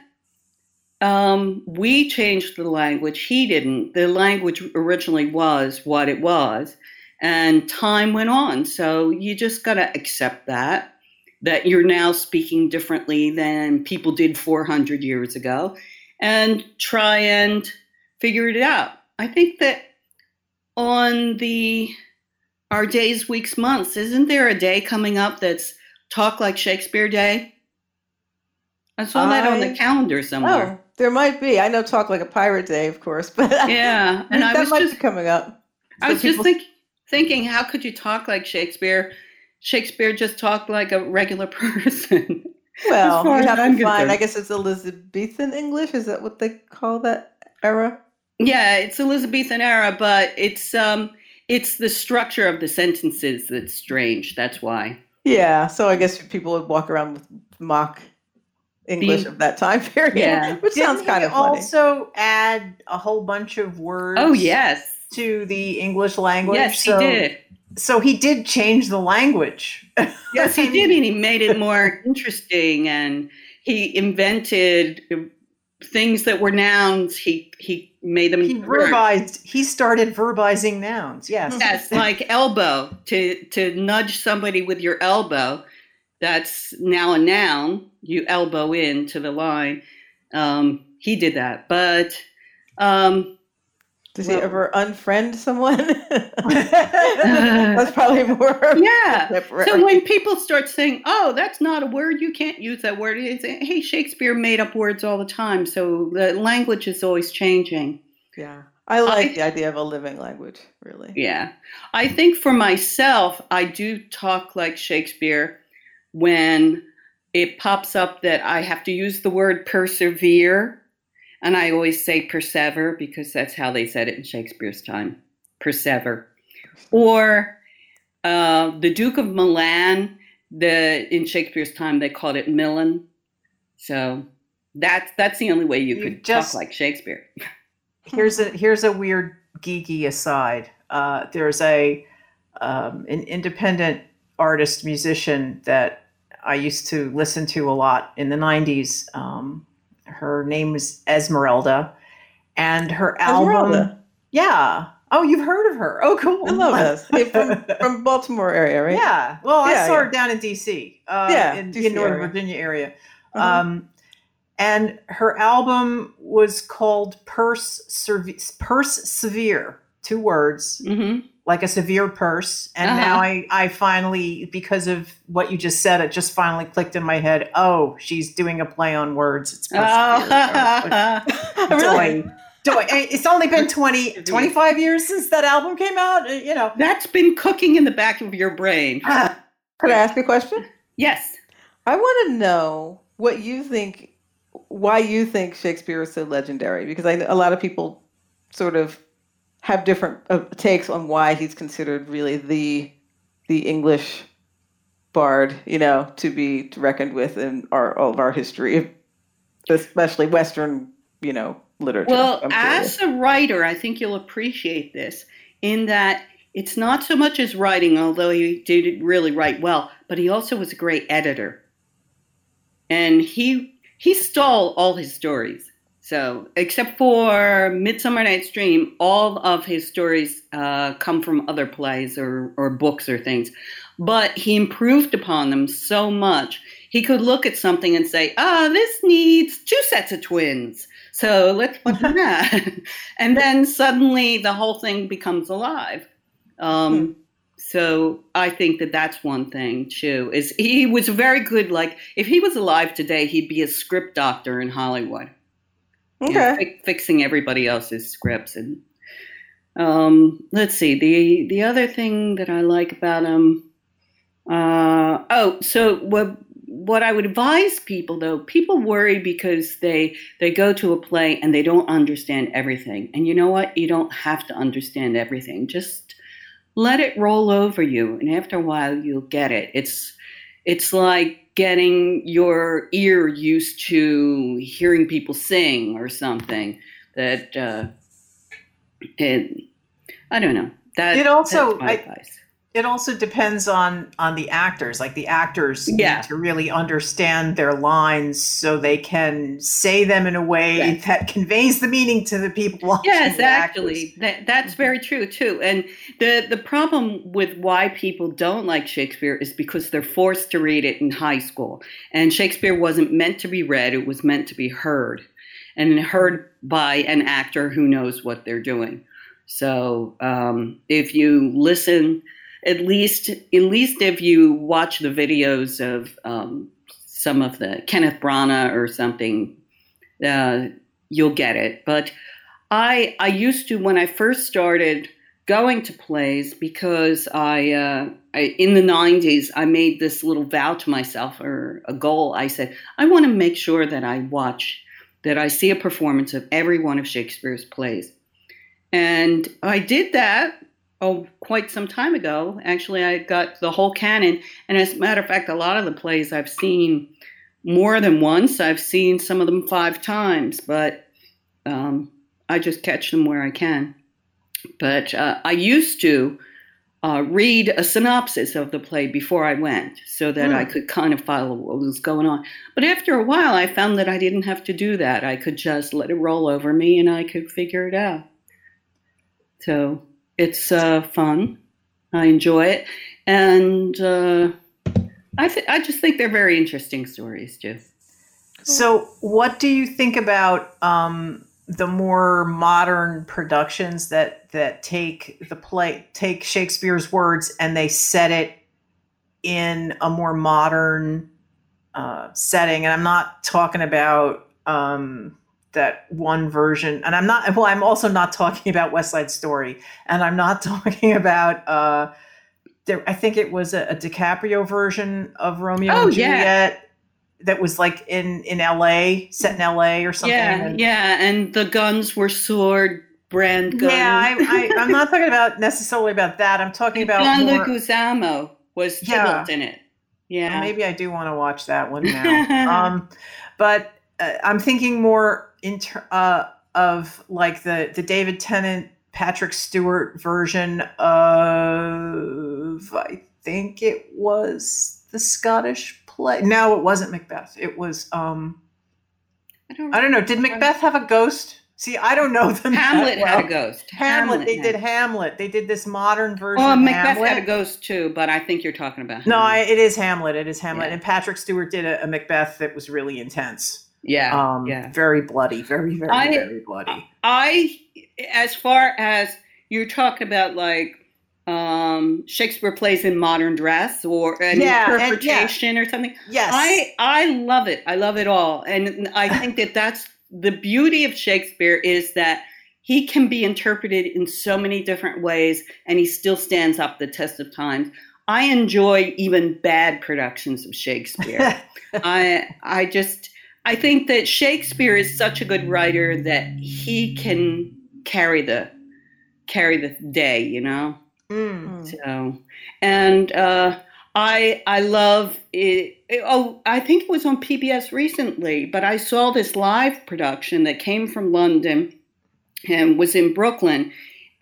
Um, we changed the language. He didn't. The language originally was what it was, and time went on. So you just got to accept that that you're now speaking differently than people did 400 years ago, and try and figure it out. I think that on the our days, weeks, months, isn't there a day coming up that's Talk Like Shakespeare Day? I saw that on the calendar somewhere. There might be. I know Talk Like a Pirate Day, of course, but *laughs* Yeah, and I that was might just be coming up. I was just people- think, thinking, how could you talk like Shakespeare? Shakespeare just talked like a regular *laughs* person. Well, you have to find. I guess it's Elizabethan English. Is that what they call that era? yeah, it's Elizabethan era, but it's um, it's the structure of the sentences that's strange. That's why. Yeah. So I guess people would walk around with mock English The- of that time *laughs* period, Yeah. which sounds Didn't kind he of funny. also add a whole bunch of words Oh yes, to the English language. yes, so, he did. So he did change the language. *laughs* Yes, he did, and he made it more *laughs* interesting, and he invented uh, things that were nouns. He he made them. He verbized. He started verbizing nouns. Yes. Yes, like elbow to to nudge somebody with your elbow. That's now a noun. You elbow into the line. Um, he did that, but um, Does well- he ever unfriend someone? *laughs* That's probably more. yeah. So when people start saying, "Oh, that's not a word. You can't use that word," it's, hey, Shakespeare made up words all the time. So the language is always changing. yeah, I like I- the idea of a living language. Really. Yeah. I think for myself, I do talk like Shakespeare when it pops up that I have to use the word persevere. And I always say persever because that's how they said it in Shakespeare's time persever. Or uh, the Duke of Milan, the in Shakespeare's time, they called it Milan. So that's that's the only way you You could just- talk like Shakespeare. *laughs* here's a here's a weird geeky aside. Uh, there's a um, an independent artist musician that I used to listen to a lot in the '90s. Um, her name was Esmeralda, and her album. Esmeralda. Yeah. Oh, you've heard of her? Oh, cool. I love this. Hey, from, *laughs* from Baltimore area, right? Yeah. Well, I Yeah, saw yeah. her down in D.C. Uh, Yeah, in, DC in Northern area. Virginia area. Uh-huh. Um, and her album was called Purse Serv- Purse Severe, two words, hmm like a severe purse. And Uh-huh. now I, I finally, because of what you just said, it just finally clicked in my head. Oh, she's doing a play on words. It's Purse *laughs* Severe. really? Doy. Doy. It's only been *laughs* 20, 25 years since that album came out. uh, You know. That's been cooking in the back of your brain. Could I ask a question? Yes. I want to know what you think, why you think Shakespeare is so legendary. Because I know a lot of people sort of have different uh, takes on why he's considered really the the English bard, you know, to be reckoned with in our all of our history, especially Western, you know, literature. Well, as a writer, I think you'll appreciate this in that it's not so much his writing, although he did really write well, but he also was a great editor. And he he stole all his stories. So, except for Midsummer Night's Dream, all of his stories uh, come from other plays or, or books or things. But he improved upon them so much. He could look at something and say, ah, this needs two sets of twins. So let's put that. *laughs* *laughs* and then suddenly the whole thing becomes alive. Um, So I think that that's one thing too. Is he was very good. Like if he was alive today, he'd be a script doctor in Hollywood, okay. fi- fixing everybody else's scripts. And um, let's see the the other thing that I like about him. Uh, oh, so what what I would advise people though, people worry because they they go to a play and they don't understand everything. And you know what? You don't have to understand everything. Just let it roll over you, and after a while, you'll get it. It's it's like getting your ear used to hearing people sing or something. That uh, it, I don't know. That It also- that's my I- advice. It also depends on on the actors. Like the actors Yeah. need to really understand their lines so they can say them in a way Right. that conveys the meaning to the people *laughs* watching. Yes, actually, that that's Mm-hmm. very true too. And the the problem with why people don't like Shakespeare is because they're forced to read it in high school, and Shakespeare wasn't meant to be read; it was meant to be heard, and heard by an actor who knows what they're doing. So, um, if you listen, at least at least if you watch the videos of um, some of the Kenneth Branagh or something, uh, you'll get it. But I I used to when I first started going to plays because I, uh, I in the 90s I made this little vow to myself or a goal. I said I want to make sure that I watch that I see a performance of every one of Shakespeare's plays. And I did that oh quite some time ago. Actually, I got the whole canon and as a matter of fact a lot of the plays I've seen more than once. I've seen some of them 5 times, but um, I just catch them where I can. But uh, I used to uh, read a synopsis of the play before I went so that I could kind of follow what was going on. But after a while, I found that I didn't have to do that. I could just let it roll over me and I could figure it out. So it's uh, fun. I enjoy it. And uh, I, th- I just think they're very interesting stories, too. So, what do you think about um, the more modern productions that that take the play, take Shakespeare's words, and they set it in a more modern uh, setting? And I'm not talking about um, that one version, and I'm not. Well, I'm also not talking about West Side Story, and I'm not *laughs* talking about. Uh, there, I think it was a, a DiCaprio version of Romeo Oh, and yeah. Juliet that was like in in L.A. set in L.A. or something. Yeah, and- yeah, and the guns were sword brand guns. Yeah, I, I, *laughs* I'm not talking about necessarily about that. I'm talking about John Leguizamo was Yeah. In it. Yeah, maybe I do want to watch that one now. *laughs* um, but uh, I'm thinking more in ter- uh, of like the the David Tennant, Patrick Stewart version of I think it was the Scottish play. No, it wasn't Macbeth. It was um I don't I don't know. Did Macbeth have a ghost? See, I don't know them. Hamlet well. had a ghost. Hamlet. They had- did Hamlet. They did this modern version. Oh, of Macbeth Hamlet. had a ghost too, but I think you're talking about. No, I, it is Hamlet. It is Hamlet. Yeah. And Patrick Stewart did a, a Macbeth that was really intense. Yeah, Um, yeah. Very bloody. Very, very, I- very bloody. I, as far as you talk about like um Shakespeare plays in modern dress or an Yeah, and- yeah. interpretation or something. Yes. I I love it. I love it all, and I *laughs* think that that's the beauty of Shakespeare is that he can be interpreted in so many different ways, and he still stands up the test of time. I enjoy even bad productions of Shakespeare. *laughs* I I just I think that Shakespeare is such a good writer that he can carry the carry the day, you know. Mm. So, and uh, I I love it. Oh, I think it was on PBS recently, but I saw this live production that came from London and was in Brooklyn.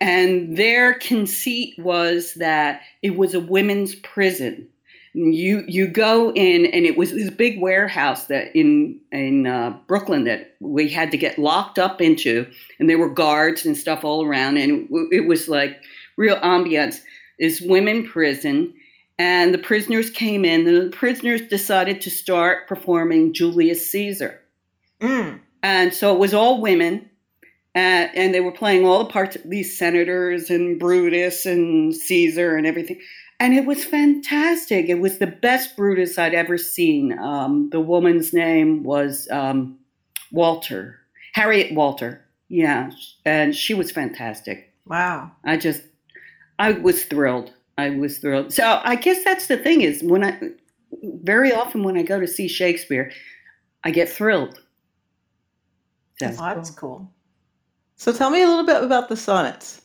And their conceit was that it was a women's prison. You you go in, and it was this big warehouse that in in uh, Brooklyn that we had to get locked up into, and there were guards and stuff all around, and it, it was like real ambiance. Is women prison, and the prisoners came in, and the prisoners decided to start performing Julius Caesar. Mm. And so it was all women, uh, and they were playing all the parts of these senators and Brutus and Caesar and everything. And it was fantastic. It was the best Brutus I'd ever seen. Um, the woman's name was um, Walter, Harriet Walter. Yeah, and she was fantastic. Wow. I just, I was thrilled. I was thrilled. So I guess that's the thing is when I, very often when I go to see Shakespeare, I get thrilled. So. That's cool. So tell me a little bit about the sonnets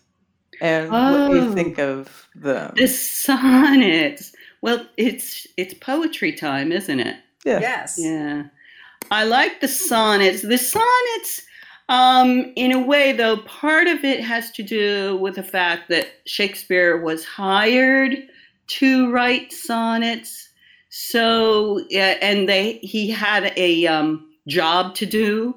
and what do you Oh. think of them. The sonnets. Well, it's it's poetry time, isn't it? Yeah. Yes. Yeah. I like the sonnets. The sonnets, um, in a way, though, part of it has to do with the fact that Shakespeare was hired to write sonnets. So, yeah, and they he had a um, job to do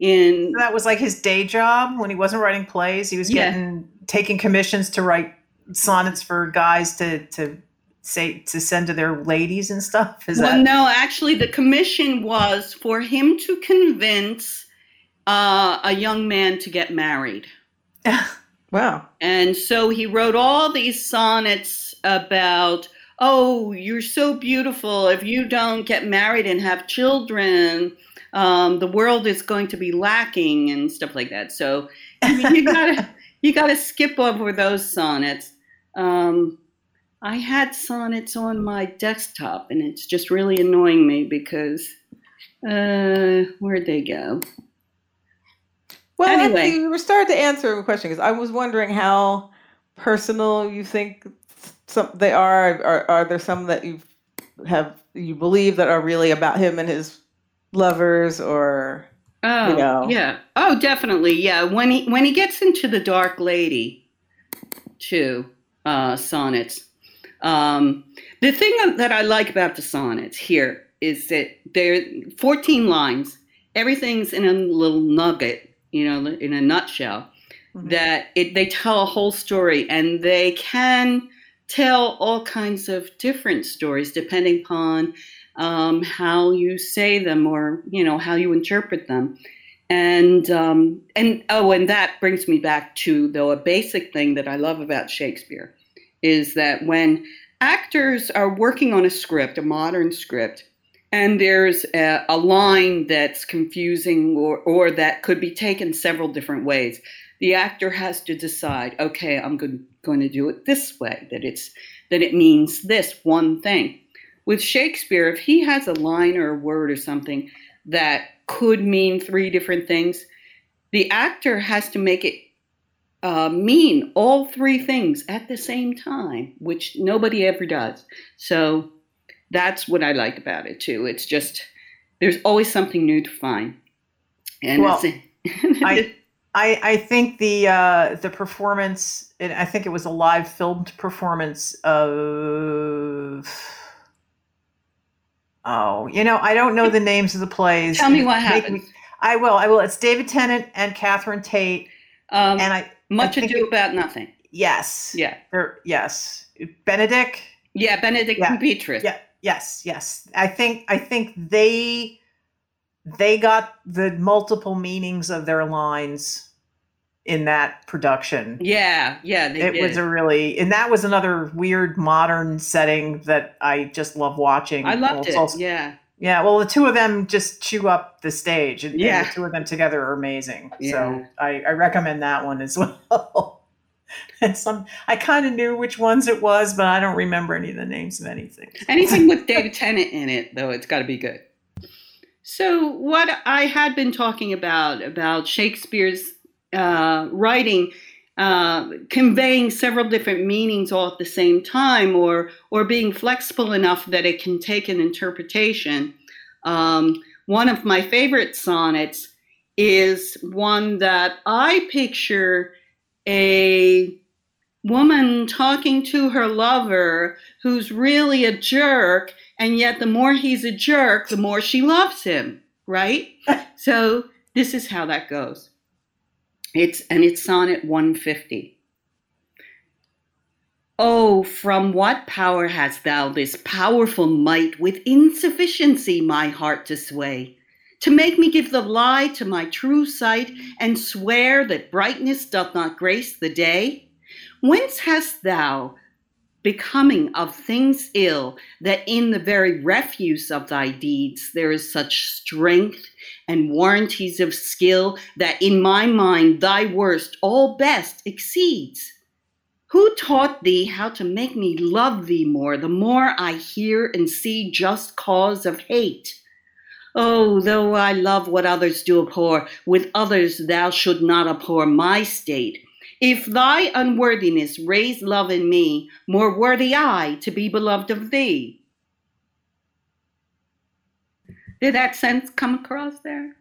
in That was like his day job when he wasn't writing plays. He was Yeah. getting taking commissions to write sonnets for guys to to say to send to their ladies and stuff. Is well, that no, actually, the commission was for him to convince uh, a young man to get married. *laughs* Wow. And so he wrote all these sonnets about, oh, you're so beautiful. If you don't get married and have children, um, the world is going to be lacking and stuff like that. So you, you gotta *laughs* you gotta skip over those sonnets. Um, I had sonnets on my desktop, and it's just really annoying me because uh, where'd they go? Well, Anyway. you were starting to answer a question because I was wondering how personal you think some they are. Are, are there some that you have you believe that are really about him and his lovers, or Oh, you know. yeah. Oh, definitely. Yeah. When he when he gets into the Dark Lady, too, uh, sonnets. Um, the thing that I like about the sonnets here is that they're 14 lines. Everything's in a little nugget, you know, in a nutshell. Mhm. That it they tell a whole story, and they can tell all kinds of different stories depending upon um, how you say them or you know how you interpret them. And um, and oh and that brings me back to though a basic thing that i love about shakespeare is that when actors are working on a script a modern script and there's a, a line that's confusing or, or that could be taken several different ways the actor has to decide okay i'm going, going to do it this way that it's that it means this one thing with Shakespeare, if he has a line or a word or something that could mean three different things, the actor has to make it uh, mean all three things at the same time, which nobody ever does. So that's what I like about it too. It's just there's always something new to find, and Well, I- I, I think the uh, the performance, and I think it was a live filmed performance of. Oh, you know, I don't know the names of the plays. tell me what happens. I will. I will. It's David Tennant and Catherine Tate, Um, and I much I ado it- about nothing. yes, Yeah, they're yes, Benedict. yeah, Benedict Yeah, Cumberbatch. Yeah, yes, yes. I think I think they they got the multiple meanings of their lines in that production. yeah, yeah. They it did. was a really and that was another weird modern setting that I just love watching. I loved it. also- yeah. yeah, well, the two of them just chew up the stage, and, and Yeah. the two of them together are amazing. Yeah. So I, I recommend that one as *laughs* well. and some I kind of knew which ones it was, but I don't remember any of the names of anything. *laughs* Anything with David Tennant in it, though, it's got to be good. So, what I had been talking about about Shakespeare's uh, writing, uh, conveying several different meanings all at the same time, or or being flexible enough that it can take an interpretation. Um, one of my favorite sonnets is one that I picture a woman talking to her lover who's really a jerk, and yet the more he's a jerk, the more she loves him, right? *laughs* so this is how that goes. It's and it's sonnet 150. Oh, from what power hast thou this powerful might with insufficiency my heart to sway? To make me give the lie to my true sight and swear that brightness doth not grace the day? Whence hast thou, becoming of things ill, that in the very refuse of thy deeds there is such strength and warranties of skill that in my mind thy worst all best exceeds? Who taught thee how to make me love thee more the more I hear and see just cause of hate? Oh, though I love what others do abhor, with others thou should not abhor my state. If thy unworthiness raise love in me, more worthy I to be beloved of thee. Did that sense come across there?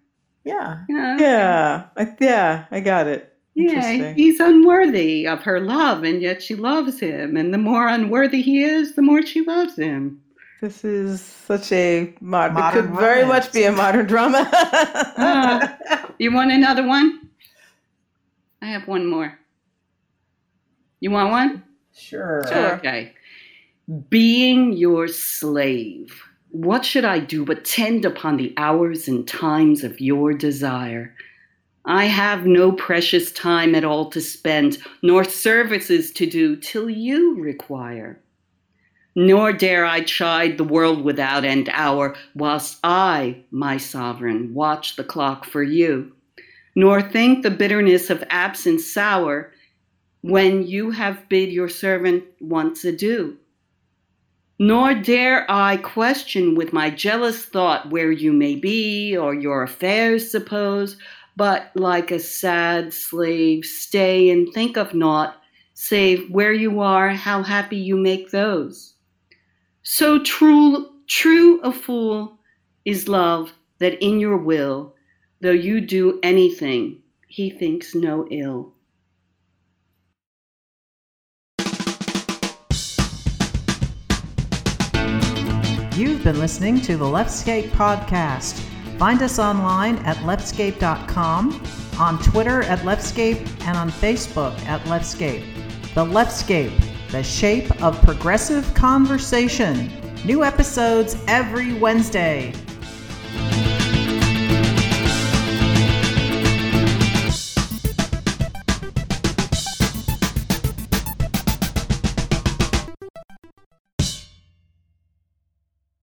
Yeah. You know? Yeah, I, yeah, I got it. Yeah, he's unworthy of her love, and yet she loves him. And the more unworthy he is, the more she loves him. This is such a modern. Modern it could very much be a modern drama. Ah. You want another one? I have one more. You want one? Sure. Sure. Okay. Being your slave. What should I do but tend upon the hours and times of your desire? I have no precious time at all to spend, nor services to do till you require. Nor dare I chide the world without end hour, whilst I, my sovereign, watch the clock for you. Nor think the bitterness of absence sour, when you have bid your servant once adieu. Nor dare I question with my jealous thought where you may be or your affairs suppose, but like a sad slave stay and think of naught, save where you are, how happy you make those. So true, true a fool is love that in your will, though you do anything, he thinks no ill. You've been listening to the Leftscape Podcast. Find us online at leftscape.com, on Twitter at Leftscape, and on Facebook at Leftscape. The Leftscape, the shape of progressive conversation. New episodes every Wednesday.